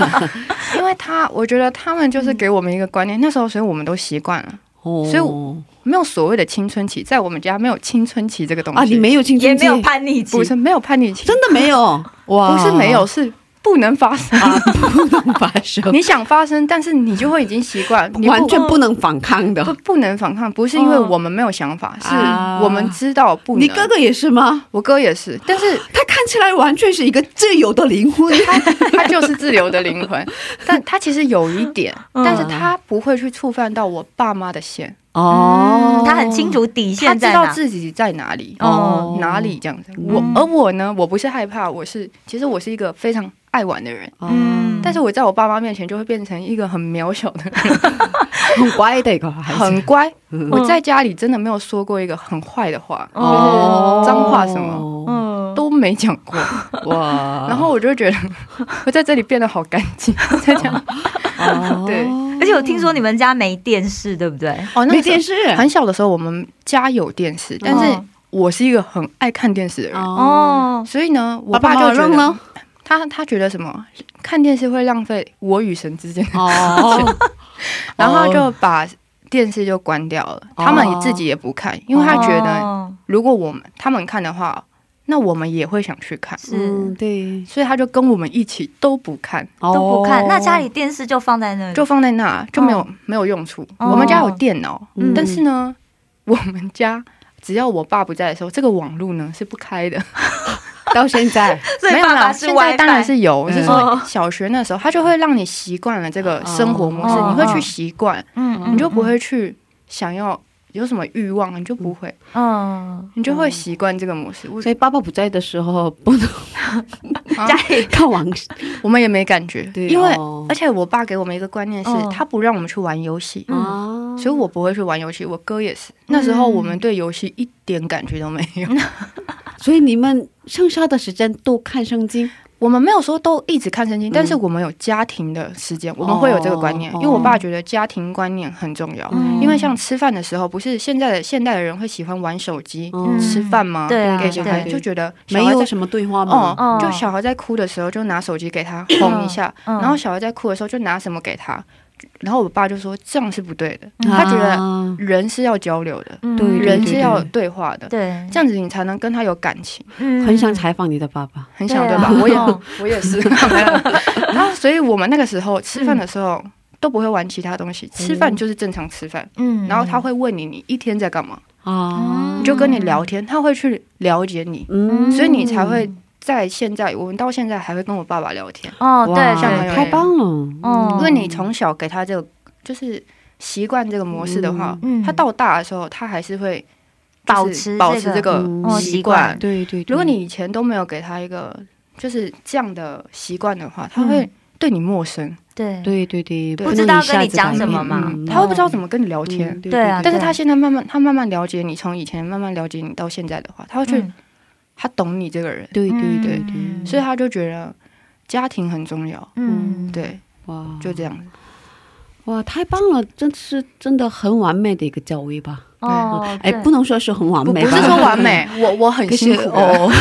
F: 因为他我觉得他们就是给我们一个观念，那时候所以我们都习惯了，
A: 哦，
F: 所以没有所谓的青春期，在我们家没有青春期这个东西。
A: 啊，你没有青春期，
B: 也没有叛逆期。
F: 不，是没有叛逆期，
A: 真的没有？哇，
F: 不是没有，是不能发生。
A: 啊，不能发生，
F: 你想发生，但是你就会已经习惯，你
A: 完全不能反抗的
F: 不。不能反抗，不是因为我们没有想法，是
A: 啊
F: 我们知道不能。
A: 你哥哥也是吗？
F: 我哥也是，但是
A: 他看起来完全是一个自由的灵魂。
F: 他他就是自由的灵魂，但他其实有一点，
B: 嗯
F: 但是他不会去触犯到我爸妈的线，
A: 哦。
B: 嗯他很清楚底
F: 他知
B: 线在哪。
F: 道自己在哪里，
B: 哦。
F: 哪里这样子。我而我呢，我不是害怕，我是其实我是一个非常爱玩的人，
B: 嗯。
F: 但是我在我爸妈面前就会变成一个很渺小的人，
A: 很乖的一个孩子，
F: 很乖。
A: 嗯。
F: 我在家里真的没有说过一个很坏的话，
B: 哦。
F: 脏话什么都没讲过。
A: 哇，
F: 然后我就觉得 我在这里变得好干净，在这样。
A: 哦。
F: 对
B: 而且我听说你们家没电视，对不对？
F: 哦，那
A: 没电视。
F: 很小的时候，我们家有电视，但是
B: 哦
F: 我是一个很爱看电视的人，
B: 哦，
F: 所以呢，我
A: 爸
F: 就觉得
A: 妈妈呢？
F: 他他觉得什么？看电视会浪费我与神之间的，
A: 哦，
F: 然后他就把电视就关掉了，他们自己也不看，因为他觉得
B: 哦。
F: 如果我们他们看的话，那我们也会想去看，
B: 是。
A: 嗯对，
F: 所以他就跟我们一起都不看，
B: 都不看，
A: 哦。
B: 那家里电视就放在那里，
F: 就放在那就没有、没有用处。
B: 哦。
F: 我们家有电脑，
A: 嗯。
F: 但是呢，我们家只要我爸不在的时候，这个网络呢是不开的。
A: 到现在。
F: 没有啦，现在当然是有，我是
B: 哦。
F: 说小学那时候，他就会让你习惯了这个生活模式，
B: 哦
F: 你会去习惯，
B: 嗯
F: 你就不会去想要有什么欲望，你就不会，
B: 嗯，
F: 你就会习惯这个模式。
A: 所以爸爸不在的时候不能
B: 家里
A: 看网
F: 我们也没感觉，
A: 对
F: 因为
A: 哦。
F: 而且我爸给我们一个观念是
B: 哦，
F: 他不让我们去玩游戏。
A: 嗯，
F: 所以我不会去玩游戏，我哥也是。那时候我们对游戏一点感觉都没有，
A: 所以你们剩下的时间都看圣经
F: 我们没有说都一直看圣经，但是我们有家庭的时间，我们会有这个观念，
A: 哦
F: 因为我爸觉得家庭观念很重要。
B: 嗯。
F: 因为像吃饭的时候，不是现在的现代的人会喜欢玩手机、
A: 嗯。
F: 吃饭吗？
B: 对啊
F: 给小孩
A: 对
F: 就觉得
A: 没有什么对话
F: 哦就小孩在哭的时候就拿手机给他哄一下，
B: 嗯。
F: 然后小孩在哭的时候就拿什么给他，然后我爸就说这样是不对的，
B: 嗯。
F: 他觉得
A: 啊
F: 人是要交流的，人是要对。话的，
B: 对，
F: 这样子你才能跟他有感情。
B: 嗯。
A: 很想采访你的爸爸，
F: 很想
B: 对
F: 吧？我也
B: 哦。
F: 我也是。然后，所以我们那个时候吃饭的时候都不会玩其他东西，吃饭就是正常吃饭。
B: 嗯。
F: 然后他会问你，你一天在干嘛？
A: 啊
F: 你就跟你聊天，他会去了解你，
A: 嗯。
F: 所以你才会在现在，我们到现在还会跟我爸爸聊天，
B: 哦，对
A: 太棒了，
B: 哦。
F: 因为你从小给他这个，就是习惯这个模式的话，
B: 嗯嗯。
F: 他到大的时候，他还是会
B: 保持
F: 保
B: 这个
F: 持这个
B: 哦
F: 习
B: 习惯。
F: 惯。
A: 对对，对。
F: 如果你以前都没有给他一个就是这样的习惯的话，他会
B: 嗯。
F: 对你陌生，
B: 对。
A: 对对对，
F: 不
B: 知道跟你讲什么嘛。
A: 嗯
F: 他会不知道怎么跟你聊天。
A: 嗯
B: 对啊对
F: 但是他现在慢慢，他慢慢了解你，从以前慢慢了解你到现在的话，他会去，
B: 嗯
F: 他懂你这个人，
A: 对对对对，
B: 嗯
F: 所以他就觉得家庭很重要。
B: 嗯，
F: 对，
A: 哇，
F: 就这样。
A: 哇，太棒了，真是真的很完美的一个教育吧？
B: 哦，
A: 哎，不能说是很完美吧，
F: 不是说完美，我我很辛苦。的
A: 哦，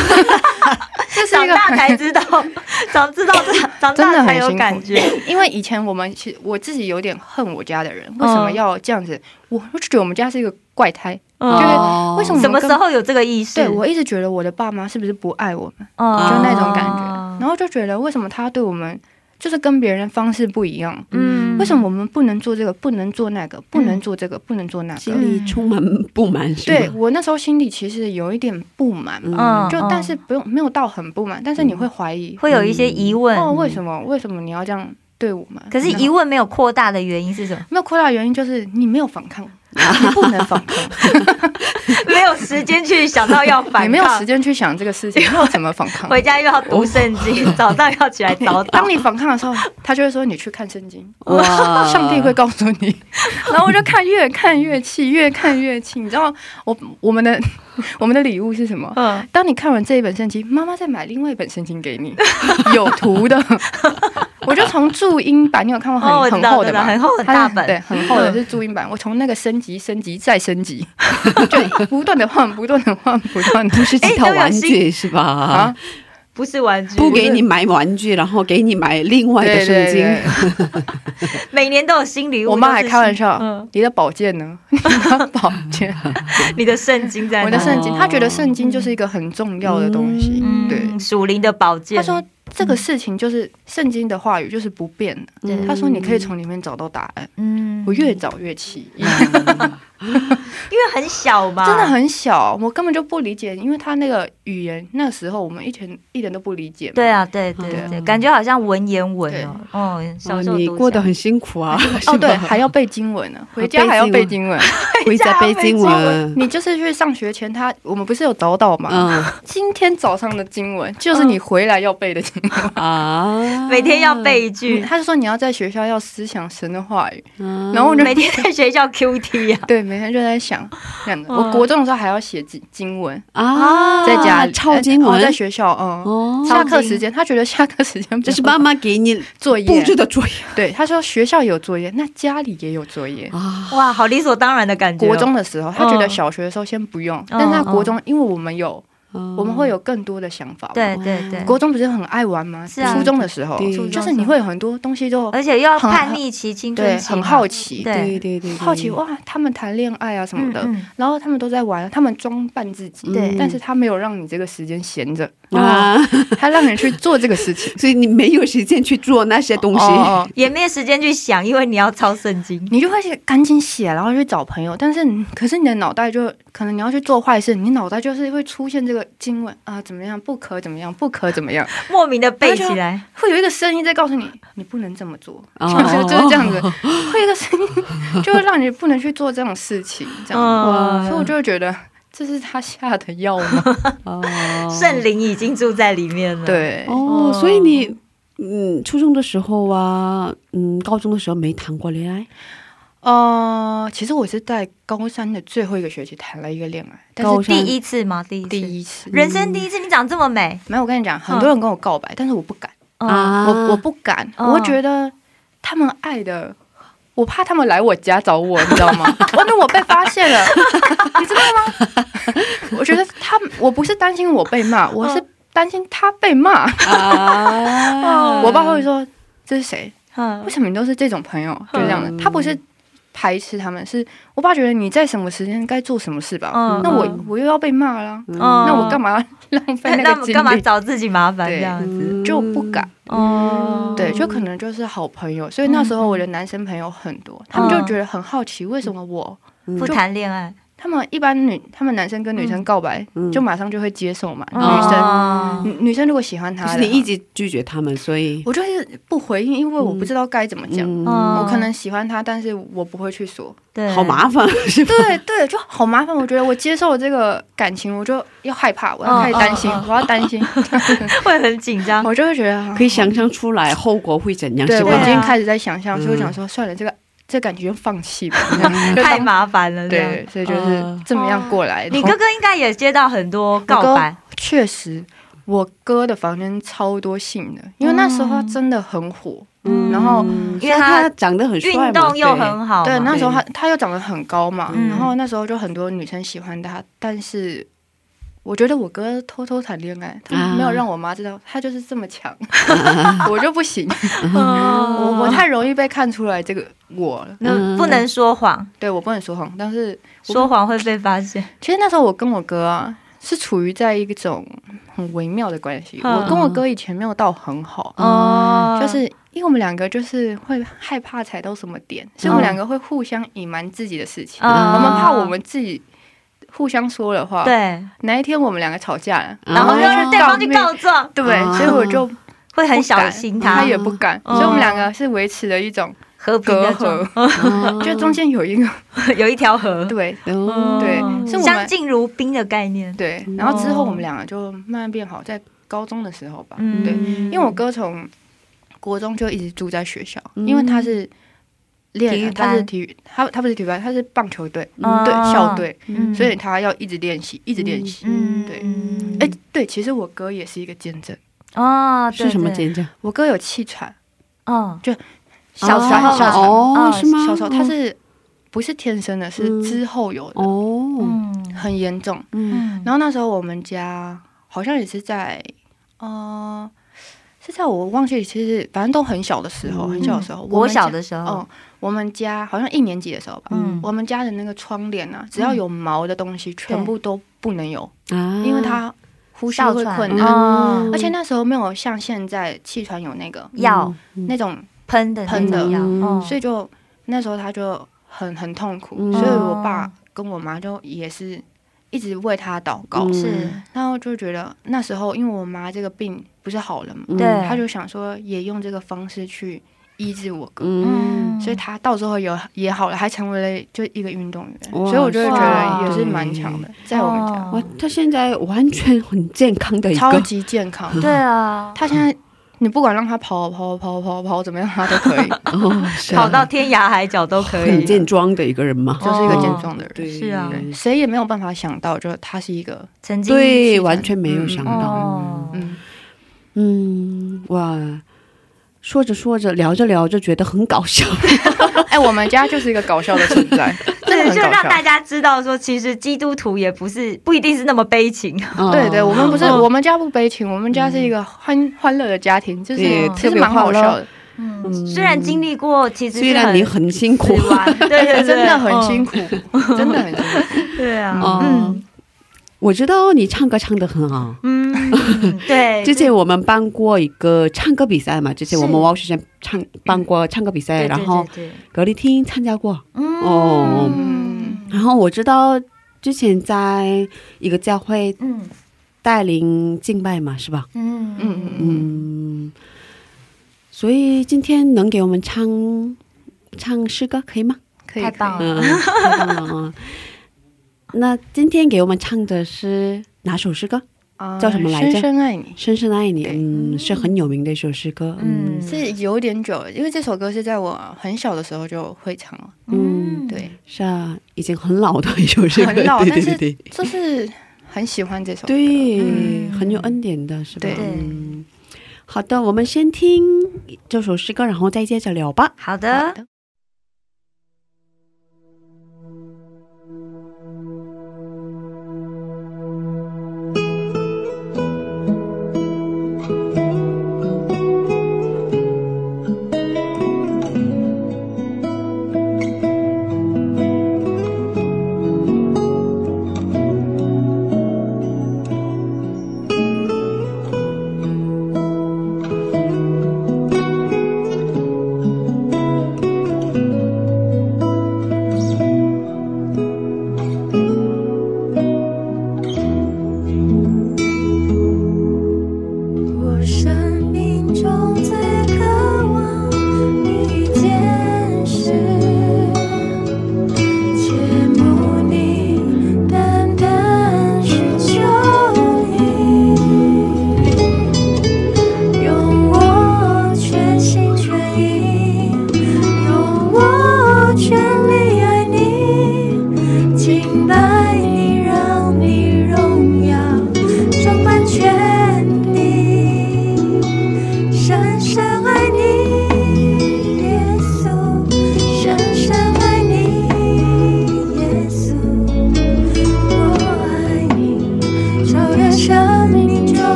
B: 长大才知道，长知道长
F: 真的
B: 大才有感觉。
F: 因为以前我们其实我自己有点恨我家的人，为什么要这样子？我我就觉得我们家是一个怪胎，
B: 嗯。
F: 就是
A: 哦。
F: 为什么
B: 什么时候有这个意识？
F: 对我一直觉得我的爸妈是不是不爱我们，
B: 哦
F: 就那种感觉，然后就觉得为什么他对我们就是跟别人方式不一样？
B: 嗯。
F: 为什么我们不能做这个，不能做那个，不能做这个，不能做那个？
A: 心里充满 不满，是吗？
F: 对我那时候心里其实有一点不满。嘛，
B: 嗯
F: 就但是不用没有到很不满，但是你会怀疑，
B: 会有一些疑问？
F: 哦，为什么？为什么你要这样对我们？
B: 可是疑问没有扩大的原因是什么？
F: 没有扩大的原因就是你没有反抗，你不能反抗，
B: 没有时间去想到要反抗，
F: 也没有时间去想这个事情，要怎么反抗？
B: 回家又要读圣经，早上要起来早祷
F: 当。你反抗的时候，他就会说你去看圣经，
A: 哇，
F: 上帝会告诉你。然后我就看越看越气，越看越气。你知道我我们的 我们的礼物是什么？
B: 嗯，
F: 当你看完这一本圣经，妈妈再买另外一本圣经给你，有图的。我就从注音版，你有看过很、很厚的
B: 吗？很厚很
F: 它
B: 大本，
F: 对，很厚的是注音版。我从那个升级、升级再升级，就不断的换，不断的换，不断的
A: 不是几套玩
B: 新
A: 具是吧？
F: 啊，
B: 不是玩具，
A: 不给你买玩具，然后给你买另外的圣经。
F: 对。
B: 每年都有新礼物。
F: 我妈还开玩笑
B: 嗯，
F: 你的宝剑呢？你 的宝剑，
B: 你的圣经在哪？
F: 我的圣经，
A: 哦
F: 她觉得圣经就是一个很重要的东西。
B: 嗯
F: 对，
B: 属灵的宝剑。
F: 她说这个事情就是圣经的话语就是不变的。
B: 对
F: 她说你可以从里面找到答案。
B: 嗯，
F: 我越找越气，
B: 因为很小嘛，
F: 真的很小，我根本就不理解，因为他那个语言那时候我们一点一点都不理解嘛。
B: 对啊，对对
F: 对
B: 对，感觉好像文言文哦，哦，小
A: 你过得很辛苦啊！
F: 哦，对，还要背经文呢，回家还要背经文。
A: 回家背经文。
F: 你就是去上学前他，我们不是有导导吗？
A: 嗯
F: 今天早上的经文就是你回来要背的经文。
A: 啊，
B: 每天要背一句，
F: 他就说你要在学校要思想神的话语，
A: 嗯，
F: 然后我就
B: 每天在学校 QT 啊，
F: 对每天就在想这样的。
B: 嗯
F: 我国中的时候还要写经经文，
A: 啊，
F: 在家里
A: 抄经文？
F: 哦在学校，嗯。
A: 哦，
F: 下课时间，他觉得下课时间
A: 这是妈妈给你
F: 作业。
A: 布置的作业。
F: 对，他说学校有作业，那家里也有作业。
A: 啊。
B: 哇，好理所当然的感觉哦。
F: 国中的时候，他觉得
B: 嗯
F: 小学的时候先不用，但是他国中，因为我们有，我们会有更多的想法。，
B: 对对对，
F: 国中不是很爱玩吗？
B: 是啊
F: 初中的时候
A: 对，
F: 就是你会有很多东西都
B: 而且又要叛逆期、青春
F: 对
B: 期，
F: 很好奇，
B: 对。
A: 对对对，
F: 好奇哇，他们谈恋爱啊什么的，
B: 嗯。嗯
F: 然后他们都在玩，他们装扮自己，
B: 对。
F: 但是他没有让你这个时间闲着，
A: 啊，
F: 他让你去做这个事情。
A: 所以你没有时间去做那些东西。
F: 哦哦
B: 也没有时间去想，因为你要抄圣经。
F: 你就会写赶紧写，然后去找朋友，但是可是你的脑袋就可能你要去做坏事，你脑袋就是会出现这个经文啊，怎么样不可怎么样不可怎么样，
B: 莫名的背起来，
F: 会有一个声音在告诉你你不能这么做，
A: 哦。
F: 就是就是这样子，会有一个声音就会让你不能去做这种事情，这样，
B: 嗯。
F: 所以我就会觉得这是他下的药吗？
A: 哦。
B: 圣灵已经住在里面了。，
F: 对，
A: 哦，所以你嗯，初中的时候啊，嗯，高中的时候没谈过恋爱
F: 呃，其实我是在高三的最后一个学期谈了一个恋爱，但是
A: 高三
B: 第一次吗？第一次，
F: 第一次。
B: 人生第一次，你长这么美
F: 没有，我跟你讲，很多人跟我告白，但是我不敢，我我不敢，
B: 哦
F: 我觉得他们爱的，我怕他们来我家找我，你知道吗？万一我被发现了，你知道吗？我觉得他，我不是担心我被骂，我是担心他被骂。
A: 啊，
F: 我爸会说这是谁？
B: 嗯
F: 为什么你都是这种朋友？就这样的，
A: 嗯
F: 他不是。排斥他们是我爸觉得你在什么时间该做什么事吧，
B: 嗯
F: 那我
B: 嗯。
F: 我又要被骂了，
A: 嗯。
F: 那我干嘛浪费那
B: 那
F: 个精
B: 干嘛？找自己麻烦这样子？
A: 嗯
F: 就不敢。
B: 哦，
F: 对，就可能就是好朋友，所以那时候我的男生朋友很多，他们就觉得很好奇，为什么我
B: 不谈恋爱，
F: 他们一般女，他们男生跟女生告白，
A: 嗯
F: 就马上就会接受嘛。
B: 嗯
F: 女生，
B: 哦
F: 女女生如果喜欢他
A: 你一直拒绝他们，所以
F: 我就是不回应，因为我不知道该怎么讲。
A: 嗯
B: 嗯
F: 我可能喜欢他，但是我不会去说。
B: 对
A: 好麻烦，是吧？
F: 对对，就好麻烦。我觉得我接受了这个感情，我就要害怕，我要开始担心，我要担心，
B: 会很紧张。
F: 我就会觉得啊
A: 可以想象出来后果会怎样，
F: 对我
A: 是吧
B: 对？
F: 已经开始在想象，
A: 嗯
F: 所以我想说，算了，这个这感觉就放弃吧。
B: 太麻烦了，
F: 对，所以就是这么样过来的。
B: 你哥哥应该也接到很多告白，
F: 确实，我哥的房间超多信的，因为那时候他真的很火。
A: 嗯
F: 然后
B: 因为他
A: 他长得很帅嘛
B: 运动又
A: 对
B: 很好嘛，
F: 对，那时候他他又长得很高嘛，
B: 嗯
F: 然后那时候就很多女生喜欢他，但是我觉得我哥偷偷谈恋爱，他
A: 啊
F: 没有让我妈知道，他就是这么强，我就不行，
B: 嗯
F: 我我太容易被看出来这个我了，
B: 那不能说谎，
F: 对我不能说谎，但是
B: 说谎会被发现。
F: 其实那时候我跟我哥啊是处于在一种很微妙的关系，
B: 嗯。
F: 我跟我哥以前没有到很好，
B: 哦。
F: 就是因为我们两个就是会害怕踩到什么点，所以我们两个会互相隐瞒自己的事情。
B: 嗯。
F: 我们怕我们自己互相说的话，，
B: 对，
F: 哪一天我们两个吵架了，
B: 然后就去对方去告状，
F: 对，
A: 哦。
F: 所以我就
B: 会很小心
F: 他
B: 他，
F: 也不敢，
B: 嗯。
F: 所以我们两个是维持了一种
B: 和平
F: 隔
B: 的状
F: 阂，就中间有一个
B: 有一条河，
F: 对
A: 哦。
F: 对是我们
B: 相敬如宾的概念。
F: 对，然后之后我们两个就慢慢变好，在高中的时候吧，
B: 嗯。
F: 对，因为我哥从国中就一直住在学校，
A: 嗯。
F: 因为他是练他是体育，他他不是体育班，他是棒球队，
B: 哦
F: 对校队，
B: 嗯。
F: 所以他要一直练习，一直练习。
B: 嗯
F: 对。
B: 嗯。
F: 哎、对，其实我哥也是一个见证，
B: 啊，
A: 是什么？见证？
F: 我哥有气喘，
B: 哦，
F: 小
B: 时候
F: 小
A: 喘，
B: 哦
A: 是吗？
F: 小时候他是不是天生的，是
A: 嗯。
F: 之后有的，
A: 哦，
B: 嗯
F: 很严重。
A: 嗯。
B: 嗯。
F: 然后那时候我们家好像也是在，呃，是在我忘记，其实反正都很小的时候，
A: 嗯。
F: 很小的时候，我们
B: 小的时候。
F: 哦，，我们家好像一年级的时候吧，
B: 嗯。
F: 我们家的那个窗帘啊，只要有毛的东西，全部都不能有，
A: 啊，
F: 因为它呼吸会困难。
B: 哦。
F: 而且那时候没有像现在气喘有那个
B: 药。
A: 嗯。
F: 那种，
B: 喷的那
F: 喷的。
B: 药，
F: 所以就那时候他就很很痛苦，
A: 嗯。
F: 所以我爸跟我妈就也是一直为他祷告。
A: 嗯。
B: 是。
F: 然后就觉得那时候，因为我妈这个病不是好了嘛，
A: 嗯。
B: 对。
F: 他就想说也用这个方式去医治我哥，
A: 嗯，
F: 所以他到时候有也好了，还成为了就一个运动员，所以我就会觉得也是蛮强的，在我们家、
B: 哦
A: 哇，他现在完全很健康的一
F: 超，级健康。
B: 对啊，
F: 他现在你不管让他跑跑跑跑跑怎么样，他都可以，
A: 哦，啊
B: 跑到天涯海角都可以。
A: 很健壮的一个人嘛，
F: 就是一个健壮的人。
A: 对，
B: 是啊，
F: 谁也没有办法想到，就他是一个
B: 曾经
A: 对，完全没有想到，
F: 嗯，
A: 哇，说着说着，聊着聊着，觉得很搞笑，
F: 哎，我们家就是一个搞笑的存在，
B: 对，就让大。家知道说，其实基督徒也不是不一定是那么悲情。
A: 哦。
F: 对对，我们不是
B: 嗯
F: 我们家不悲情，我们家是一个欢欢乐的家庭，就是
A: 对
F: 其实蛮好笑的，
B: 嗯，虽然经历过，其实
A: 虽然你很辛苦。
B: 对对对，
F: 真的很辛
B: 苦。
F: 苦，真的很辛苦。
B: 对啊，
A: 哦。
B: 嗯
A: 我知道你唱歌唱得很好。
B: 嗯，对，
A: 之前我们办过一个唱歌比赛嘛，之前我们王学生唱办过唱歌比赛，然后
B: 对对对
A: 格力厅参加过。
B: 嗯
A: 哦
F: 嗯
A: 然后我知道之前在一个教会
B: 嗯
A: 带领敬拜嘛，是吧？
B: 嗯
F: 嗯嗯嗯，
A: 嗯，所以今天能给我们唱唱诗歌可以吗？
F: 可以可以
B: 太棒了
A: 嗯，太棒了啊！那今天给我们唱的是哪首诗歌？
F: 啊
A: 叫什么来着？
F: 深深爱你。
A: 深深爱你，嗯，是很有名的一首诗歌，嗯
B: 嗯。
F: 是有点久了，因为这首歌是在我很小的时候就会唱了。
A: 嗯，
F: 对，
A: 是啊，已经很老的一首诗歌，
F: 很老
A: 对
F: 但是
A: 对对。对
F: 就是很喜欢这首歌。
A: 对，
B: 嗯。
A: 很有恩典的，是吧？
F: 对。
A: 嗯，好的，我们先听这首诗歌，然后再接着聊吧。
B: 好的，
D: 深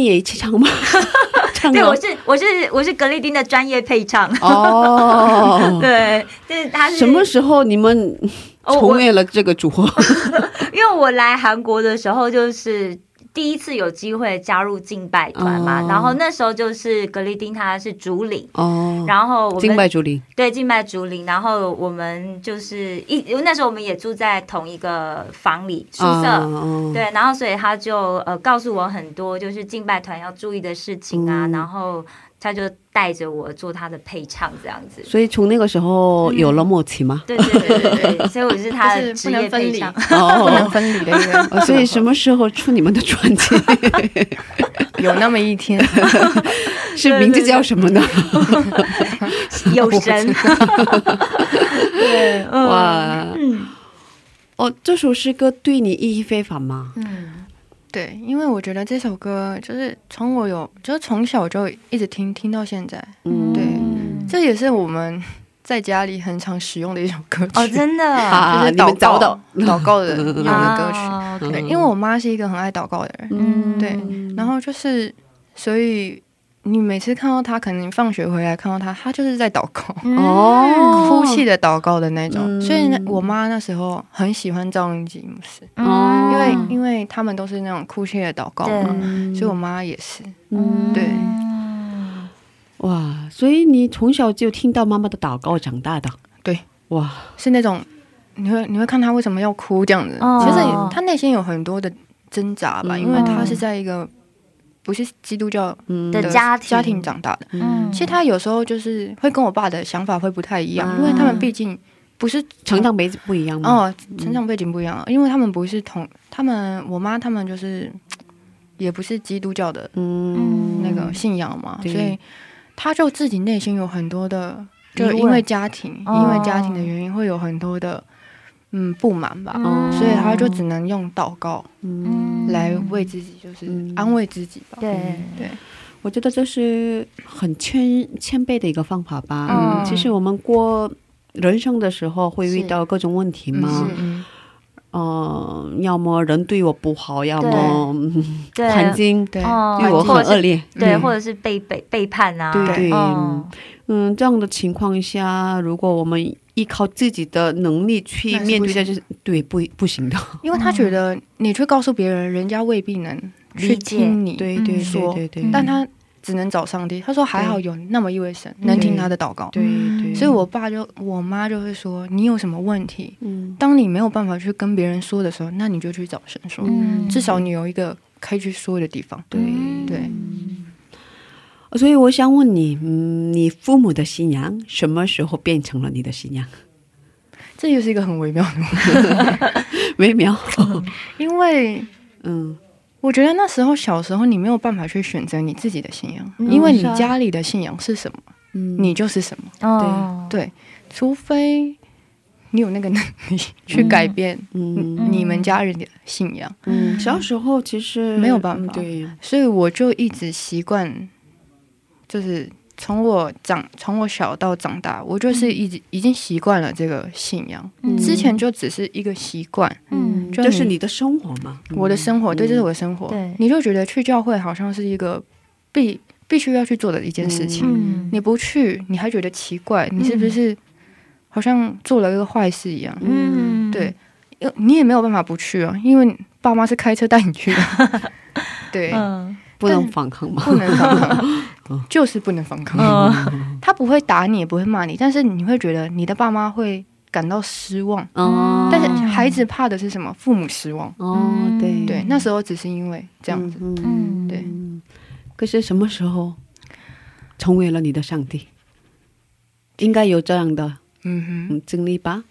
A: 你也一起唱吗？唱
B: 对，我是我是我是格力丁的专业配唱。
A: 哦，
B: 对，就是他是
A: 什么时候你们
B: 哦我
A: 重练了这个组合？
B: 因为我来韩国的时候，就是次有机会加入敬拜团嘛，
A: 哦。
B: 然后那时候就是格丽丁他是主领，
A: 哦，
B: 然后我们
A: 敬拜主领，
B: 对敬拜主领，然后我们就是一那时候我们也住在同一个房里宿舍。
A: 哦，
B: 对，然后所以他就呃告诉我很多就是敬拜团要注意的事情啊，
A: 嗯。
B: 然后他就带着我做他的配唱这样子。
A: 所以从那个时候有了默契吗？
B: 对对对对对，所以我是他的
F: 就是
B: 职业
F: 不能分离
B: 配唱。
A: 哦
F: 不能分离的一个
A: 哦所以什么时候出你们的专辑？
F: 有那么一天，
A: 是名字叫什么呢？
B: 有神，对，嗯
A: 哇，哦，这首诗歌对你意义非凡吗？
B: 嗯
F: 对，因为我觉得这首歌就是从我有，就是从小就一直听听到现在，
A: 嗯，
F: 对这也是我们在家里很常使用的一首歌曲。
B: 哦，真的
A: 啊，
F: 就是祷告祷告的 用的歌曲。对，因为我妈是一个很爱祷告的人，
B: 嗯
F: 对，然后就是，所以你每次看到他，可能你放学回来看到他，他就是在祷告，
A: 哦。
F: 哭泣的祷告的那种。
A: 嗯。
F: 所以呢，我妈那时候很喜欢赵英吉牧师，
A: 哦
F: 因为因为他们都是那种哭泣的祷告嘛，
A: 嗯
F: 所以我妈也是。
A: 嗯。
F: 对。
A: 哇，所以你从小就听到妈妈的祷告长大的，
F: 对，
A: 哇，
F: 是那种你会你会看她为什么要哭这样子，
B: 哦。
F: 其实她内心有很多的挣扎吧，
A: 嗯。
F: 因为她是在一个不是基督教
A: 嗯。
B: 的家庭。
F: 家庭长大的。
B: 嗯。
F: 其实他有时候就是会跟我爸的想法会不太一样，
A: 啊
F: 因为他们毕竟不是
A: 成长背景不一样吗？
F: 哦，成长背景不一样，因为他们不是同他们我妈他们就是也不是基督教的
A: 嗯，
F: 那个信仰嘛，
A: 对。
F: 所以他就自己内心有很多的，就因为家庭，
B: 哦。
F: 因为家庭的原因会有很多的嗯不满吧，
A: 哦
F: 所以他就只能用祷告。
A: 嗯，
F: 来为自己就是
A: 嗯。
F: 安慰自己吧。
B: 对。
F: 对，
A: 我觉得这是很谦谦卑的一个方法吧。
B: 嗯。
A: 其实我们过人生的时候会遇到各种问题嘛，
F: 嗯。
A: 呃，要么人对我不好，要么嗯
B: 对。
A: 环境
F: 对。
A: 我很恶劣。
B: 对，
A: 嗯。
B: 或者是被背背叛啊，
A: 对对。
B: 嗯
A: 嗯，这样的情况下，如果我们依靠自己的能力去面对这些，对不不行的。
F: 因为他觉得你去告诉别人，人家未必能去听你，
A: 对对对
F: 说
A: 对对，
F: 但他只能找上帝。他说还好有那么一位神能听他的祷告，
A: 对对，
F: 所以我爸就我妈就会说，你有什么问题，
A: 嗯。
F: 当你没有办法去跟别人说的时候，那你就去找神说，
B: 嗯。
F: 至少你有一个可以去说的地方。
A: 对。
F: 对，
A: 所以我想问你，嗯，你父母的信仰什么时候变成了你的信仰？
F: 这又是一个很微妙的问题，
A: 微妙，
F: 因为
A: 嗯
F: 我觉得那时候小时候你没有办法去选择你自己的信仰，
B: 嗯
F: 因为你家里的信仰是什么，
A: 嗯，
F: 你就是什么。
B: 哦。
F: 对，除非你有那个 能力去改变
A: 嗯。
F: 你们家人的信仰，
A: 嗯，小时候其实
F: 没有办法。
A: 嗯对，
F: 所以我就一直习惯，就是从我长从我小到长大，我就是已经已经习惯了这个信仰。
B: 嗯
F: 之前就只是一个习惯，
B: 嗯
F: 就
A: 这是你的生活嘛？
F: 我的生活，
A: 嗯
F: 对，这是我的生活。
B: 对
F: 你就觉得去教会好像是一个必必须要去做的一件事情，
B: 嗯
F: 你不去，你还觉得奇怪，你是不是好像做了一个坏事一样？
B: 嗯
F: 对，因为你也没有办法不去啊，因为爸妈是开车带你去的。对，
B: 嗯
A: 不能反抗嘛？
F: 不能反抗，就是不能反抗。
B: 嗯
F: 他不会打你，也不会骂你，但是你会觉得你的爸妈会感到失望。
A: 哦，
F: 但是孩子怕的是什么？父母失望。
A: 哦，对
F: 对，那时候只是因为这样子。
A: 嗯
B: 嗯
F: 对
A: 可是什么时候成为了你的上帝？应该有这样的
F: 嗯哼，
A: 嗯经历吧？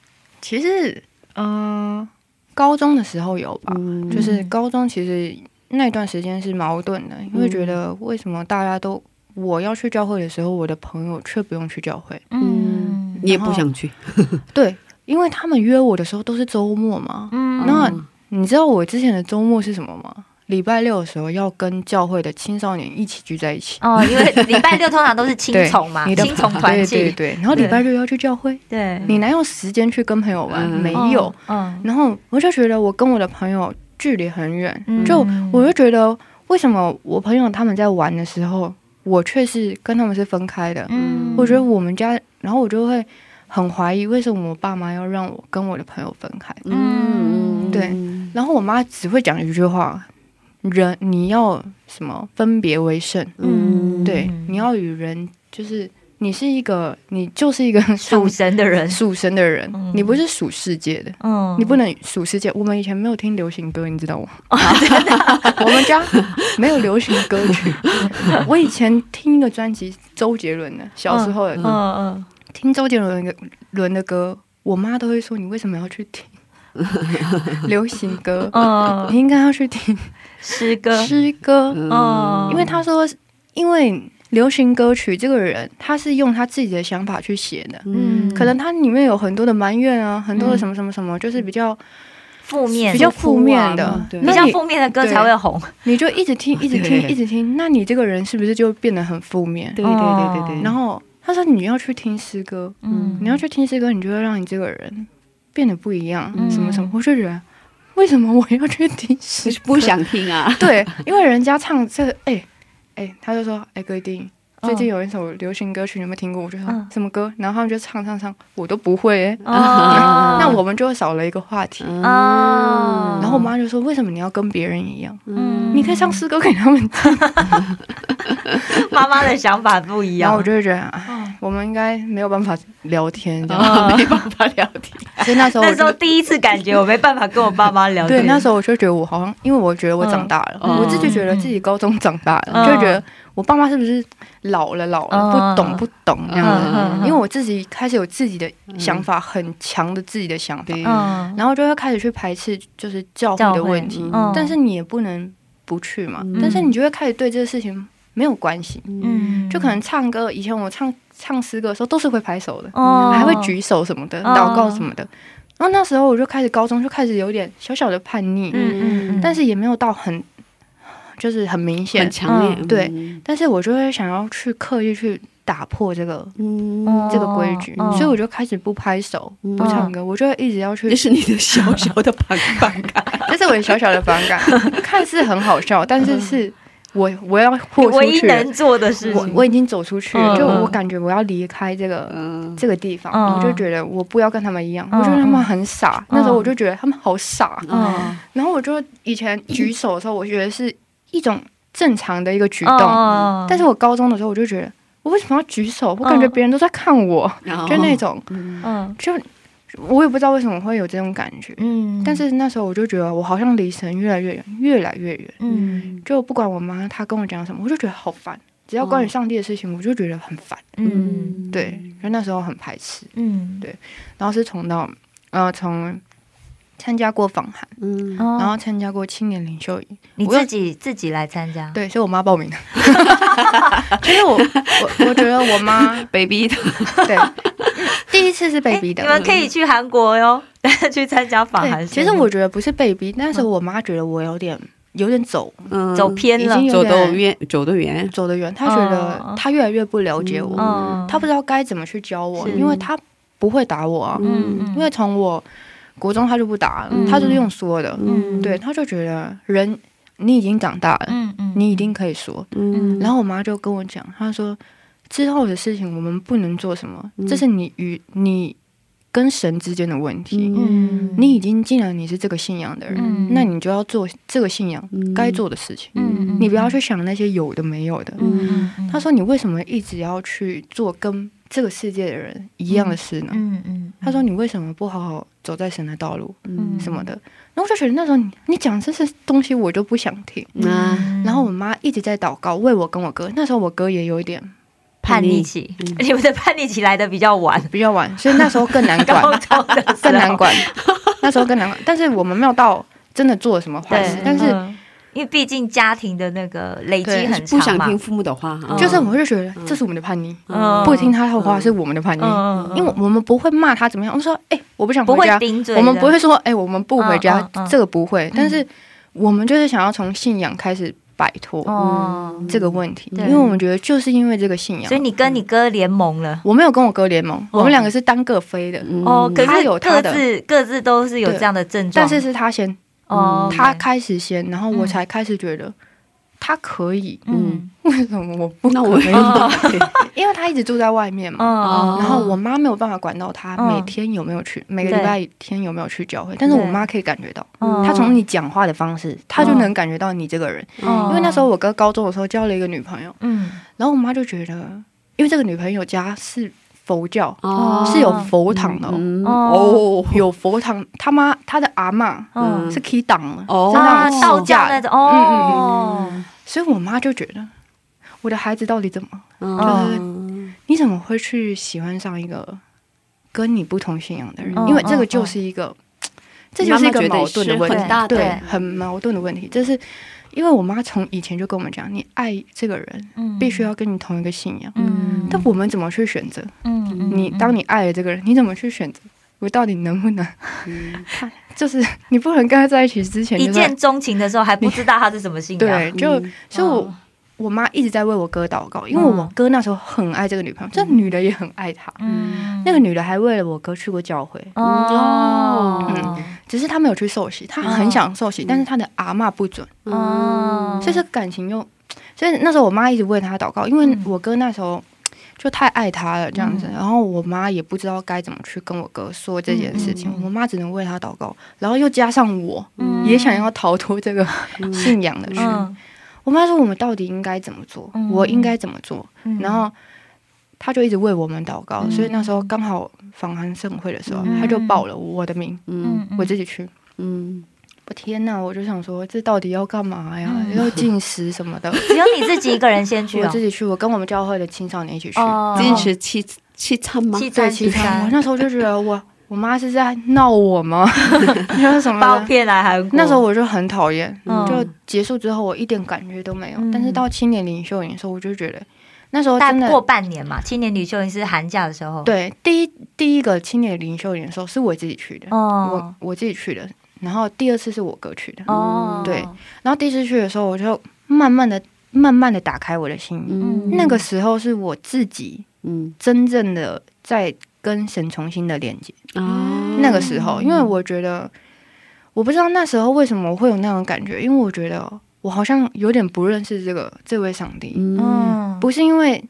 F: 其实，呃，高中的时候有吧，
A: 嗯
F: 就是高中其实那段时间是矛盾的，因为觉得为什么大家都我要去教会的时候，我的朋友却不用去教会？
B: 嗯
A: 你也不想去，
F: 对，因为他们约我的时候都是周末嘛。
B: 嗯
F: 那你知道我之前的周末是什么吗？礼拜六的时候要跟教会的青少年一起聚在一起。
B: 哦，因为礼拜六通常都是青 虫嘛，青虫团
F: 对对，对，然后礼拜六要去教会，
B: 对
F: 你哪有时间去跟朋友玩？
A: 嗯
F: 没有。
B: 哦嗯，
F: 然后我就觉得我跟我的朋友距离很远，
B: 嗯
F: 就我就觉得为什么我朋友他们在玩的时候，我却是跟他们是分开的？
B: 嗯
F: 我觉得我们家，然后我就会很怀疑，为什么我爸妈要让我跟我的朋友分开？
B: 嗯
F: 对然后我妈只会讲一句话：人你要什么分别为胜？
A: 嗯
F: 对，你要与人就是你是一个，你就是一个
B: 属神的人，
F: 属神的人，
B: 嗯
F: 你不是属世界的。
B: 嗯
F: 你不能属世界。我们以前没有听流行歌，你知道吗？
B: 哦
F: 我们家没有流行歌曲。我以前听一个专辑，周杰伦的，小时候的
B: 嗯
F: 歌，
B: 嗯
F: 听周杰伦的伦的歌，我妈都会说：“你为什么要去听流行歌？
B: 嗯，
F: 你应该要去听
B: 诗歌，
F: 诗歌。
B: 嗯，
F: 因为他说，因为流行歌曲这个人，他是用他自己的想法去写的。
B: 嗯。
F: 可能他里面有很多的埋怨啊，很多的什么什么什么，就是比较
B: 负面
F: 比较负面的。
B: 比较
F: 那你
B: 负面的歌才会红，
F: 你就一直听，一直听，一直听，那你这个人是不是就变得很负面？
A: 对对对对对，
F: 然后他说你要去听诗歌，
B: 嗯。
F: 你要去听诗歌，你就会让你这个人变得不一样，
B: 嗯。
F: 什么什么。我就觉得，为什么我要去听诗歌？
A: 不想听啊，
F: 对，因为人家唱这个，哎哎，他就说，哎，哥一定。最近
B: 嗯。
F: 有一首流行歌曲，你有没有听过？我就说、
B: 嗯。
F: 什么歌，然后他们就唱唱唱，我都不会、欸，
B: 哦。
F: 那我们就少了一个话题。
B: 哦，
F: 然后我妈就说：“为什么你要跟别人一样？
B: 嗯。
F: 你可以唱诗歌给他们听。”
B: 妈妈的想法不一样，
F: 然后我就会觉得，哎，我们应该没有办法聊天，这样。
B: 哦。
A: 没办法聊天。
F: 所以那时候我
B: 那时候第一次感觉我没办法跟我爸妈聊天，
F: 对那时候我就觉得我好像，因为我觉得我长大了，
A: 嗯
F: 我自己觉得自己高中长大了，
B: 嗯。
F: 就会觉得我爸妈是不是老了老了，
B: 嗯
F: 不懂不懂那样子。
B: 嗯嗯
F: 因为我自己开始有自己的想法，很强的自己的想法，
B: 嗯，
F: 然后就会开始去排斥就是教会的问题，
B: 嗯。
F: 但是你也不能不去嘛，
A: 嗯。
F: 但是你就会开始对这个事情没有关系，
B: 嗯，
F: 就可能唱歌，以前我唱唱诗歌的时候都是会拍手的，
B: 哦。
F: 还会举手什么的，
B: 哦。
F: 祷告什么的。然后那时候我就开始高中就开始有点小小的叛逆，
B: 嗯嗯嗯，
F: 但是也没有到很就是很明显
A: 很，强烈，
B: 嗯
F: 对但是我就会想要去刻意去打破这个
A: 嗯，
B: 哦
F: 这个规矩，
B: 嗯。
F: 所以我就开始不拍手、不唱歌，我就一直要去
A: 这，是你的小小的反反感，
F: 这是我的小小的反感，看似很好笑，但是是我我要豁出
B: 唯一
F: 去了，
B: 能做的事情，
F: 我我已经走出去了，
B: 嗯
F: 就我感觉我要离开这个。
A: 嗯，
F: 这个地方，
B: 嗯
F: 我就觉得我不要跟他们一样，
B: 嗯
F: 我觉得他们很傻。那时候我就觉得他们好傻，
B: 嗯。
F: 然后我就以前举手的时候，我觉得是一种正常的一个举动，
B: 动
F: 但是我高中的时候我就觉得，我为什么要举手？我感觉别人都在看我，就那种，
B: 嗯。
F: 就我也不知道为什么会有这种感觉。
B: 嗯，
F: 但是那时候我就觉得我好像离神越来越远，越来越远。
B: 嗯。
F: 就不管我妈她跟我讲什么，我就觉得好烦。只要关于上帝的事情，我就觉得很烦。
B: 嗯。
F: 对，就那时候很排斥。
B: 嗯，
F: 然后是从到呃从参加过访韩，
A: 嗯，
B: 然
F: 然后参加过青年领袖营，
B: 你
F: 我
B: 自己自己来参加，
F: 对，是我妈报名。的。其实我我我觉得我妈
A: baby 的，
F: 对。第一次是被逼的。
B: 你们可以去韩国哟，去参加访韩。
F: 其实我觉得不是被逼，那时候我妈觉得我有点有点走。
A: 嗯，
B: 走偏了。
F: 已经有
A: 走得
F: 点
A: 远，走得远，
F: 走得远，她觉得
B: 嗯
F: 她越来越不了解我，
B: 嗯，
F: 她不知道该怎么去教我，因为她不会打我啊，
B: 嗯，嗯。
F: 因为从我国中他就不打了
B: 嗯，
F: 她就是用说的，
B: 嗯。
F: 对，他就觉得人你已经长大了，
B: 嗯嗯，
F: 你一定可以说。
A: 嗯，
F: 然后我妈就跟我讲，她说之后的事情我们不能做什么，
A: 嗯。
F: 这是你与你跟神之间的问题。
B: 嗯，
F: 你已经既然你是这个信仰的人，
B: 嗯。
F: 那你就要做这个信仰
A: 嗯。
F: 该做的事情。
B: 嗯，
F: 你不要去想那些有的没有的。
B: 嗯，嗯，
F: 她说你为什么一直要去做跟这个世界的人一样的事呢？
B: 嗯嗯，
F: 她说你为什么不好好走在神的道路
B: 嗯
F: 什么的？然后我就觉得那时候你你讲这些东西我就不想听。
A: 嗯
F: 然后我妈一直在祷告，为我跟我哥。那时候我哥也有一点
B: 叛逆期，你们的叛逆期来的比较晚，
F: 比较晚，所以那时候更难管，更难。管。那时候更难管，但是我们没有到真的做了什么坏事，，但是
B: 嗯因为毕竟家庭的那个累积很长嘛。
A: 不想听，父母的话，
B: 嗯。
F: 就是我们就觉得这是我们的叛逆，
B: 嗯。
F: 不听他的话是我们的叛逆，
B: 嗯，
F: 因为我们不会骂他怎么样，我们说哎、我不想回家，我们不会说哎、我们不回家，这个不会，但是我们就是想要从信仰开始摆脱
B: 哦，
F: 这个问题，
B: 对。
F: 因为我们觉得就是因为这个信仰。
B: 所以。你跟你哥联盟了。
F: 我没有跟我哥联盟，
B: 哦。
F: 我们两个是单个飞的，
A: 嗯
B: 哦，可
F: 他
B: 是
F: 有他的
B: 各自各自都是有
F: 对。
B: 这样的症状，
F: 但是是他先，
B: 哦，
F: 他开始先，然后我
B: 嗯。
F: 才开始觉得，他可以，
A: 嗯，
F: 为什么我不
A: 那我
F: 可以？因为他一直住在外面嘛。
B: 嗯，
F: 然后我妈没有办法管到他
B: 嗯。
F: 每天有没有去，每个礼拜天有没有去教会，但是我妈可以感觉到，
B: 嗯。
F: 她从你讲话的方式，她就能感觉到你这个人。
B: 嗯。
F: 因为那时候我哥高中的时候交了一个女朋友，
B: 嗯。
F: 然后我妈就觉得，因为这个女朋友家是佛教，
A: 哦。
F: 是有佛堂的。哦，
A: 嗯
B: 哦。
F: 有佛堂，他妈他的阿嬷
B: 嗯。
F: 是 key 档的，
A: 哦。
F: 是
B: 啊
F: 那种
B: 道教
F: 起家的，
B: 那种哦，
F: 所以我妈就觉得，我的孩子到底怎么，
A: 嗯。
F: 你怎么会去喜欢上一个跟你不同信仰的人？
B: 嗯
F: 因为这个就是一个，这就是一个矛盾的问题对，很矛盾的问题。这是因为我妈从以前就跟我们讲，你爱这个人，
B: 嗯
F: 必须要跟你同一个信仰。
B: 嗯
F: 但我们怎么去选择？
B: 嗯
F: 你当你爱了这个人，你怎么去选择？我到底能不能？他 就是你不能跟他在一起之前
B: 一见钟情的时候还不知道他是什么信仰，
F: 对，就
A: 嗯
F: 所以我
B: 嗯
F: 我妈一直在为我哥祷告，因为我哥那时候很爱这个女朋友，这女的也很爱他。
B: 嗯。
F: 那个女的还为了我哥去过教会，
B: 哦。
F: 嗯只是他没有去受洗，他很想受洗，但是他的阿嬷不准，
B: 哦，
F: 所以这感情又，所以那时候我妈一直为他祷告，因为
B: 嗯。
F: 我哥那时候就太爱他了这样子，
B: 嗯。
F: 然后我妈也不知道该怎么去跟我哥说这件事情，
B: 嗯嗯嗯。
F: 我妈只能为他祷告，然后又加上我、
B: 嗯。
F: 也想要逃脱这个信仰的圈，
B: 嗯
F: 我妈说我们到底应该怎么做，
B: 嗯。
F: 我应该怎么做，
B: 嗯。
F: 然后他就一直为我们祷告，
B: 嗯。
F: 所以那时候刚好访韩盛会的时候，
B: 嗯。
F: 他就报了我的名，
A: 嗯。
F: 我自己去。
A: 嗯。
F: 我天呐，我就想说，这到底要干嘛呀？
B: 嗯。
F: 要进食什么的。
B: 只有你自己一个人先去哦。
F: 我自，己去，我跟我们教会的青少年一起去。
B: 哦。
A: 进食七七餐吗？
B: 七餐
F: 对，其他
B: 餐。
F: 我那时候就觉得我我妈是在闹我吗？你说什么的？
B: 包骗来韩国，
F: 那时候我就很讨厌，
B: 嗯
F: 就结束之后我一点感觉都没有。
B: 嗯
F: 但是到青年领袖营的时候，我就觉得那时候
B: 大
F: 真的
B: 过半年嘛，青年领袖营是寒假的时候，，
F: 对第一第一个青年领袖营的时候是我自己去的，
B: 哦
F: 我我自己去的。然后第二次是我哥去的，
B: 哦，
F: 对然后第一次去的时候，我就慢慢的、慢慢的打开我的心。
A: 嗯
F: 那个时候是我自己
A: 嗯
F: 真正的在跟神重新的连接。
A: 啊
F: 那个时候，因为我觉得，我不知道那时候为什么我会有那种感觉，因为我觉得我好像有点不认识这个这位上帝，
A: 嗯。
B: 嗯，
F: 不是因为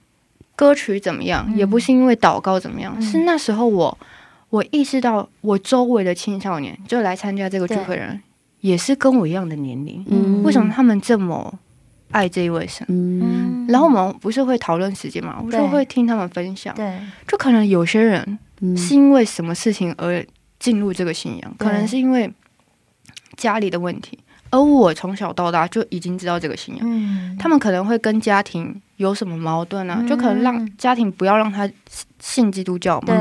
F: 歌曲怎么样，
B: 嗯
F: 也不是因为祷告怎么样，
B: 嗯。
F: 是那时候我我意识到我周围的青少年就来参加这个聚会的人，也是跟我一样的年龄，
A: 嗯。
F: 为什么他们这么爱这一位神？
A: 嗯。
F: 然后我们不是会讨论时间嘛，我
B: 对
F: 就会听他们分享，
B: 对，
F: 就可能有些人
A: 嗯。
F: 是因为什么事情而进入这个信仰，可能是因为家里的问题，而我从小到大就已经知道这个信仰。
B: 嗯，
F: 他们可能会跟家庭有什么矛盾啊，
B: 嗯。
F: 就可能让家庭不要让他信基督教嘛。
B: 对，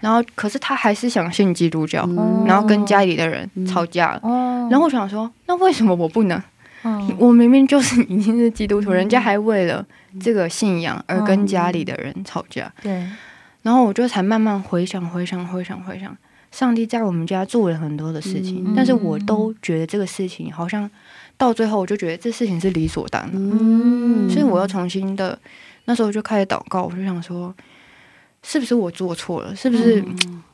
F: 然后，可是他还是想信基督教，
A: 嗯。
F: 然后跟家里的人
A: 嗯。
F: 吵架。了。
B: 哦，
F: 然后我想说，那为什么我不能？
B: 嗯。
F: 我明明就是已经是基督徒，人家还为了这个信仰而跟家里的人吵架。
B: 对，
F: 然后我就才慢慢回想、回想、回想、回想，上帝在我们家做了很多的事情，
A: 嗯。
F: 但是我都觉得这个事情好像到最后，我就觉得这事情是理所当然，
A: 嗯。
F: 所以我又重新的那时候就开始祷告，我就想说，是不是我做错了？是不是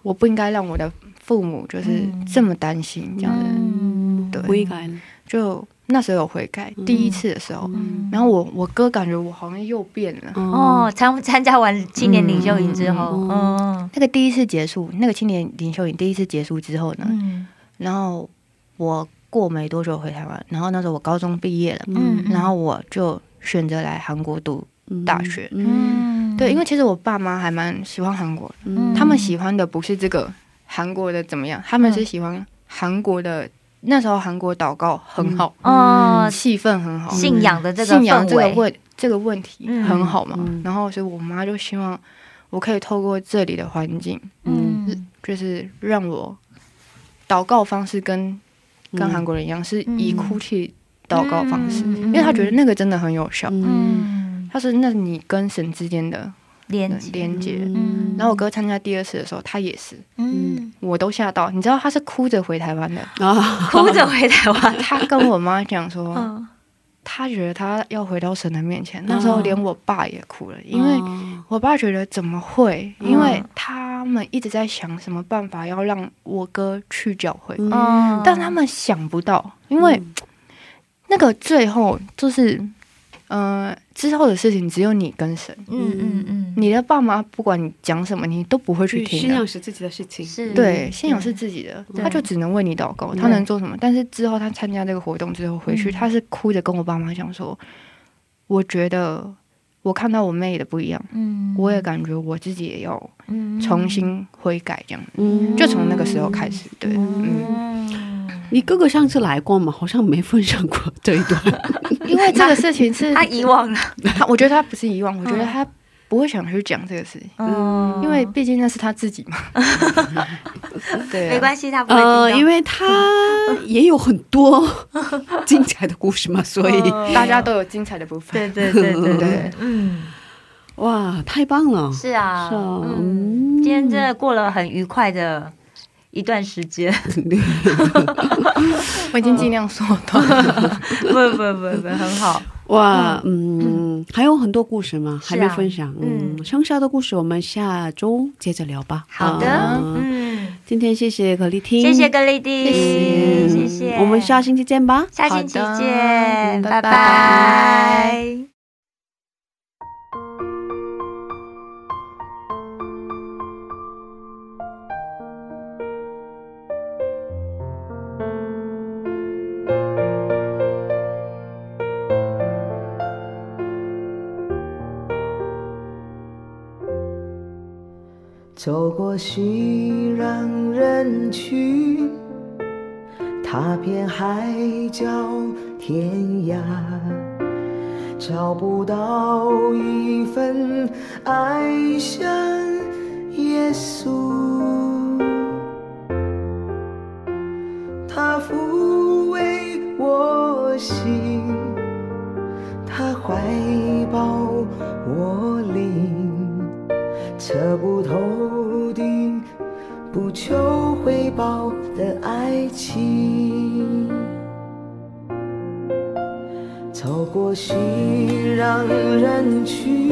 F: 我不应该让我的父母就是
B: 嗯。
F: 这么担心这样的？
B: 嗯，
F: 对。
A: 不应该。
F: 就那时候有悔改，
A: 嗯。
F: 第一次的时候，
B: 嗯。
F: 然后我我哥感觉我好像又变了。
B: 哦，参参加完青年领袖营之后，
A: 嗯
B: 嗯
F: 那个第一次结束，那个青年领袖营第一次结束之后呢，
B: 嗯。
F: 然后我过没多久回台湾，然后那时候我高中毕业了，
B: 嗯
F: 然后我就选择来韩国读大学。
A: 嗯。
B: 嗯，
F: 对，因为其实我爸妈还蛮喜欢韩国的，
A: 嗯。
F: 他们喜欢的不是这个韩国的怎么样，他们是喜欢韩国的。那时候韩国祷告很好，
B: 嗯，
F: 气氛很好，
B: 信仰的这个
F: 信仰，这个问这个问题
B: 嗯。
F: 很好嘛。
A: 嗯。
F: 然后所以我妈就希望我可以透过这里的环境，
B: 嗯。
F: 就是让我祷告方式跟跟
A: 嗯。
F: 韩国人一样，是
B: 嗯
F: 以哭泣祷告方式，
B: 嗯。
F: 因为她觉得那个真的很有效。
A: 嗯。
B: 嗯，
F: 他说：“那你跟神之间的
B: 连接，
F: 连接。
B: 嗯。
F: 然后我哥参加第二次的时候，他也是，
B: 嗯，
F: 我都吓到。你知道他是哭着回台湾的，
A: 啊。
B: 哭着回台湾，
F: 他跟我妈讲说，
B: 嗯。
F: 他觉得他要回到神的面前。那时候连我爸也哭了，因为
A: 哦
F: 我爸觉得怎么会？
B: 嗯。
F: 因为他们一直在想什么办法要让我哥去教会，但他们想不到，因为那个最后就是嗯、之后的事情只有你跟神，
B: 嗯嗯嗯，
F: 你的爸妈不管你讲什么，你都不会去
A: 去
F: 听的。
A: 信仰是自己的事情，
B: 是。
F: 对，信仰是自己的，他就只能为你祷告，他能做什么？但是之后他参加这个活动之后回去，
B: 嗯。
F: 他是哭着跟我爸妈讲说，我觉得我看到我妹的不一样，
B: 嗯。
F: 我也感觉我自己也要
B: 嗯。
F: 重新悔改，这样，
A: 嗯。
F: 就从那个时候开始，对，嗯，
B: 嗯，
A: 你哥哥上次来过吗？好像没分享过这一段。
F: 因为这个事情是
B: 他遗忘了，
F: 他，我觉得他不是遗忘，我觉得他不会想去讲这个事情，
B: 嗯，
F: 因为毕竟那是他自己嘛，对啊，
B: 没关系，他不会听
A: 呃，
B: 到
A: 因为他也有很多 精彩的故事嘛，所以
B: 嗯
F: 大家都有精彩的部分，
B: 对对对对对。
F: 对，
B: 嗯，
A: 哇，太棒了！
B: 是啊，
A: 是啊
B: 嗯，
A: 嗯。
B: 今天真的过了很愉快的一段时间，
F: 我已经尽量缩短了。
B: 不不不不，很好，
A: 哇，嗯，还有很多故事吗？
B: 啊
A: 还没分享。
B: 嗯
A: 嗯，剩下的故事我们下周接着聊吧。
B: 好的，
A: 啊
B: 嗯，
A: 今天谢谢可丽听，
B: 谢谢格丽蒂，
A: 嗯
B: 谢谢，
A: 我们下星期见吧。
B: 下星期
F: 好的
B: 见，拜
F: 嗯拜拜
B: 拜。
G: 走过熙攘人群，踏遍海角天涯，找不到一份爱像耶稣，他抚慰我心，他怀抱我。测不透顶、不求回报的爱情，走过熙攘人群，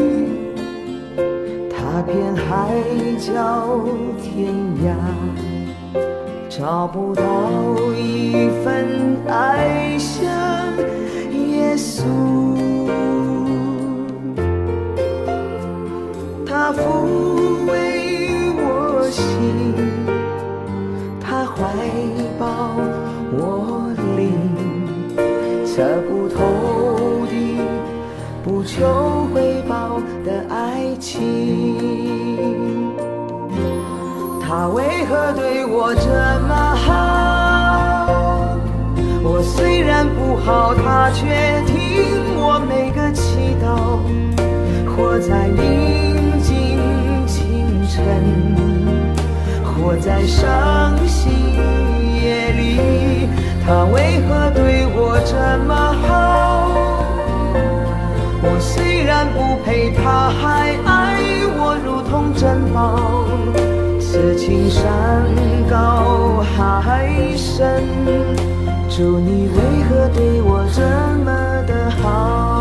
G: 踏遍海角天涯，找不到一份爱像耶稣。他抚慰我心，他怀抱我灵，测不透的、不求回报的爱情。他为何对我这么好？我虽然不好，他却听我每个祈祷。活在你清晨，活在伤心夜里，他为何对我这么好？我虽然不配，他还爱我如同珍宝。此情山高海深，主你为何对我这么的好？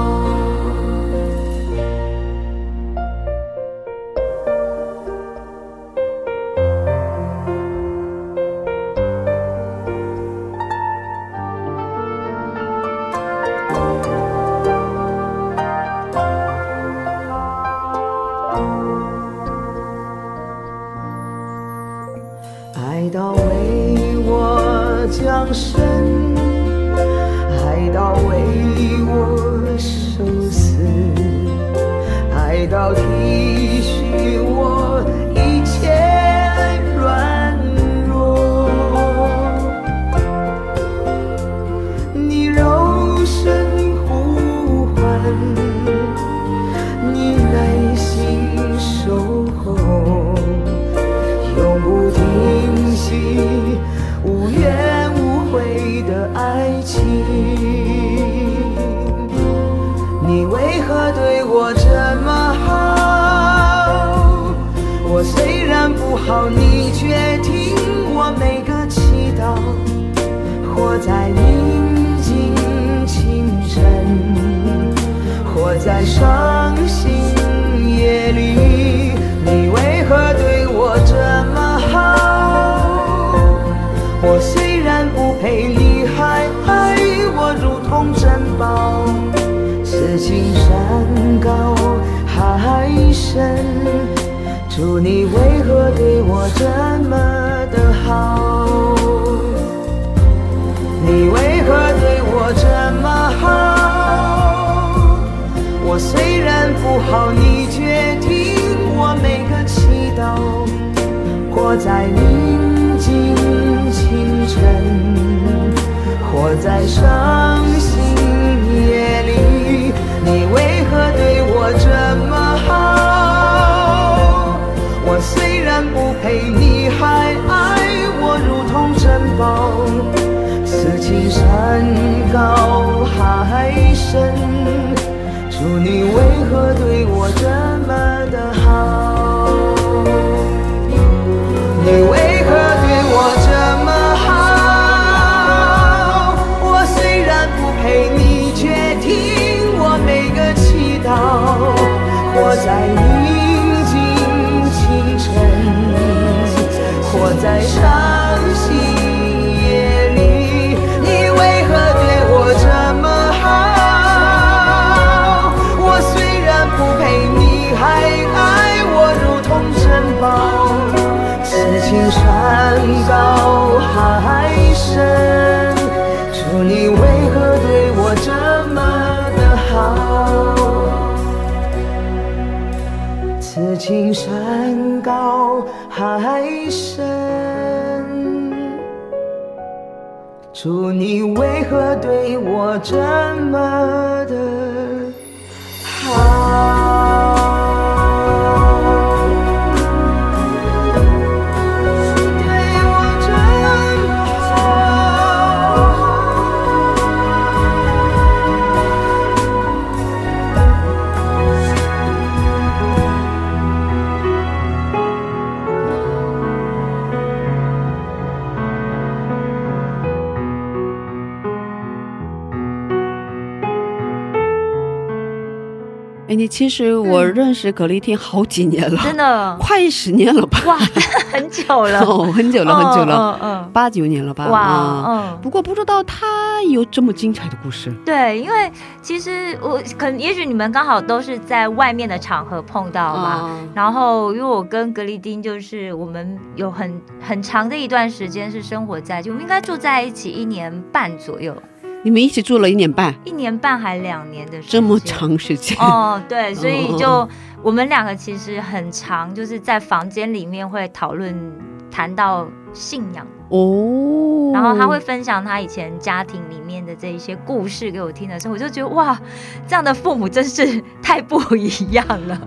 G: 情山高海深，主你为何对我这么
A: 其实我认识葛丽婷好几年了，
B: 真的
A: 快十年了吧？
B: 哇，很久了，
A: 哦，很久了，很久了，
B: 嗯嗯
A: 八九年了吧？
B: 嗯，哇，
A: 啊
B: 嗯。
A: 不过不知道他有这么精彩的故事。
B: 对，因为其实我可能，也许你们刚好都是在外面的场合碰到嘛。
A: 啊
B: 然后，因为我跟格丽丁就是我们有很很长的一段时间是生活在，就我们应该住在一起一年半左右，
A: 你们一起住了一年半，
B: 一年半还两年的时间，
A: 这么长时间。
B: 哦，对，所以就我们两个其实很长，就是在房间里面会讨论谈到信仰，
A: 哦，
B: 然后他会分享他以前家庭里面的这一些故事给我听的时候，我就觉得哇，这样的父母真是太不一样了。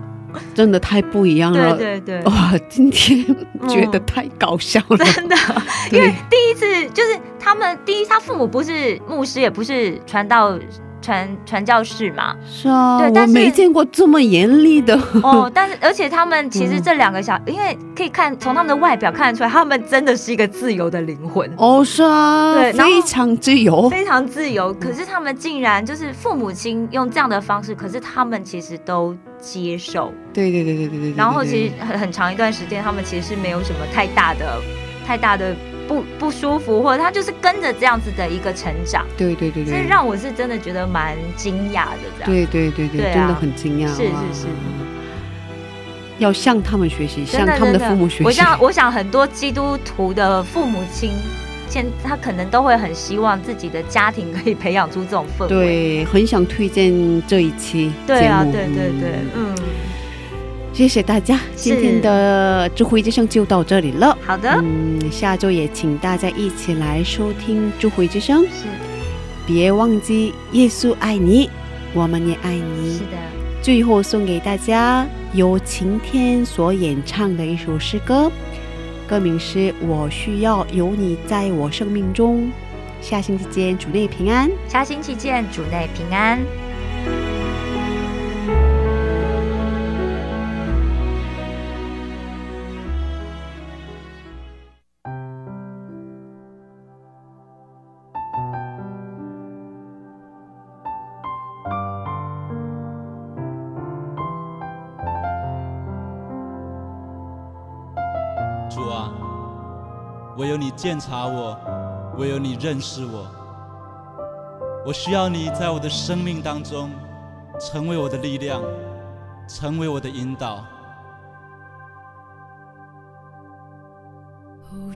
A: 真的太不一样了。
B: 对对对，
A: 哇，今天
B: 嗯
A: 觉得太搞笑了。
B: 真的，因为第一次就是他们第一，他父母不是牧师，也不是传道传传教士嘛，
A: 是啊，我
B: 对但是
A: 没见过这么严厉的。
B: 哦，但是而且他们其实
A: 嗯
B: 这两个小，因为可以看从他们的外表看得出来，他们真的是一个自由的灵魂。
A: 哦，是啊，
B: 对
A: 非常自由。
B: 非常自由，可是他们竟然就是父母亲用这样的方式，可是他们其实都接受。
A: 对对对对对对对。
B: 然后其
A: 对
B: 实很很长一段时间，他们其实是没有什么太大的、太大的不不舒服，或者他就是跟着这样子的一个成长，
A: 对对对对，
B: 这让我是真的觉得蛮惊讶的。这样，
A: 对对对对，
B: 对啊
A: 真的很惊讶。
B: 是是是
A: 要向他们学习，向他们的父母学习。
B: 我想，我想很多基督徒的父母亲，现他可能都会很希望自己的家庭可以培养出这种氛围。
A: 对，很想推荐这一期
B: 对啊，对对对
A: 嗯，
B: 嗯，
A: 谢谢大家，今天的智慧之声就到这里了。
B: 好的，
A: 嗯，下周也请大家一起来收听智慧之声，
B: 是
A: 别忘记耶稣爱你，我们也爱你
B: 是。的，
A: 最后送给大家由晴天所演唱的一首诗歌，歌名是《我需要有你在我生命中》。下星期见，主内平安。
B: 下星期见，主内平安。
H: 你鉴察我，唯有你认识我。我需要你在我的生命当中成为我的力量，成为我的引导。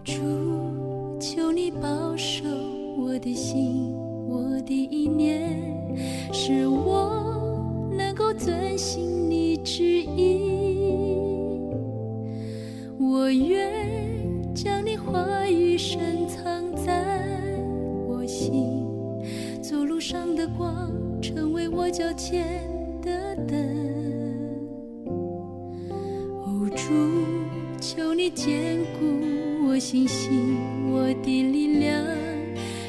D: 主，求你保守我的心，我的意念，使我能够遵行你旨意。我愿将你话语深藏在我心，走路上的光，成为我脚前的灯。哦，主，求你坚固我信心，我的力量，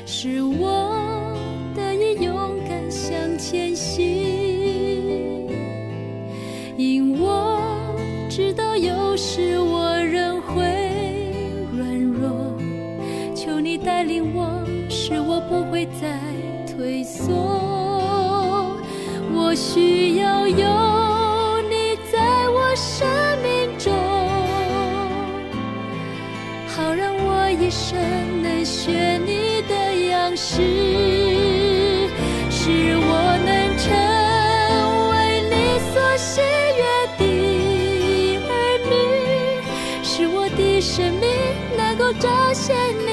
D: 使我得以勇敢向前行。因我知道有时不会再退缩。我需要有你在我生命中，好让我一生能学你的样式，使我能成为你所喜悦的儿女，使我的生命能够彰显你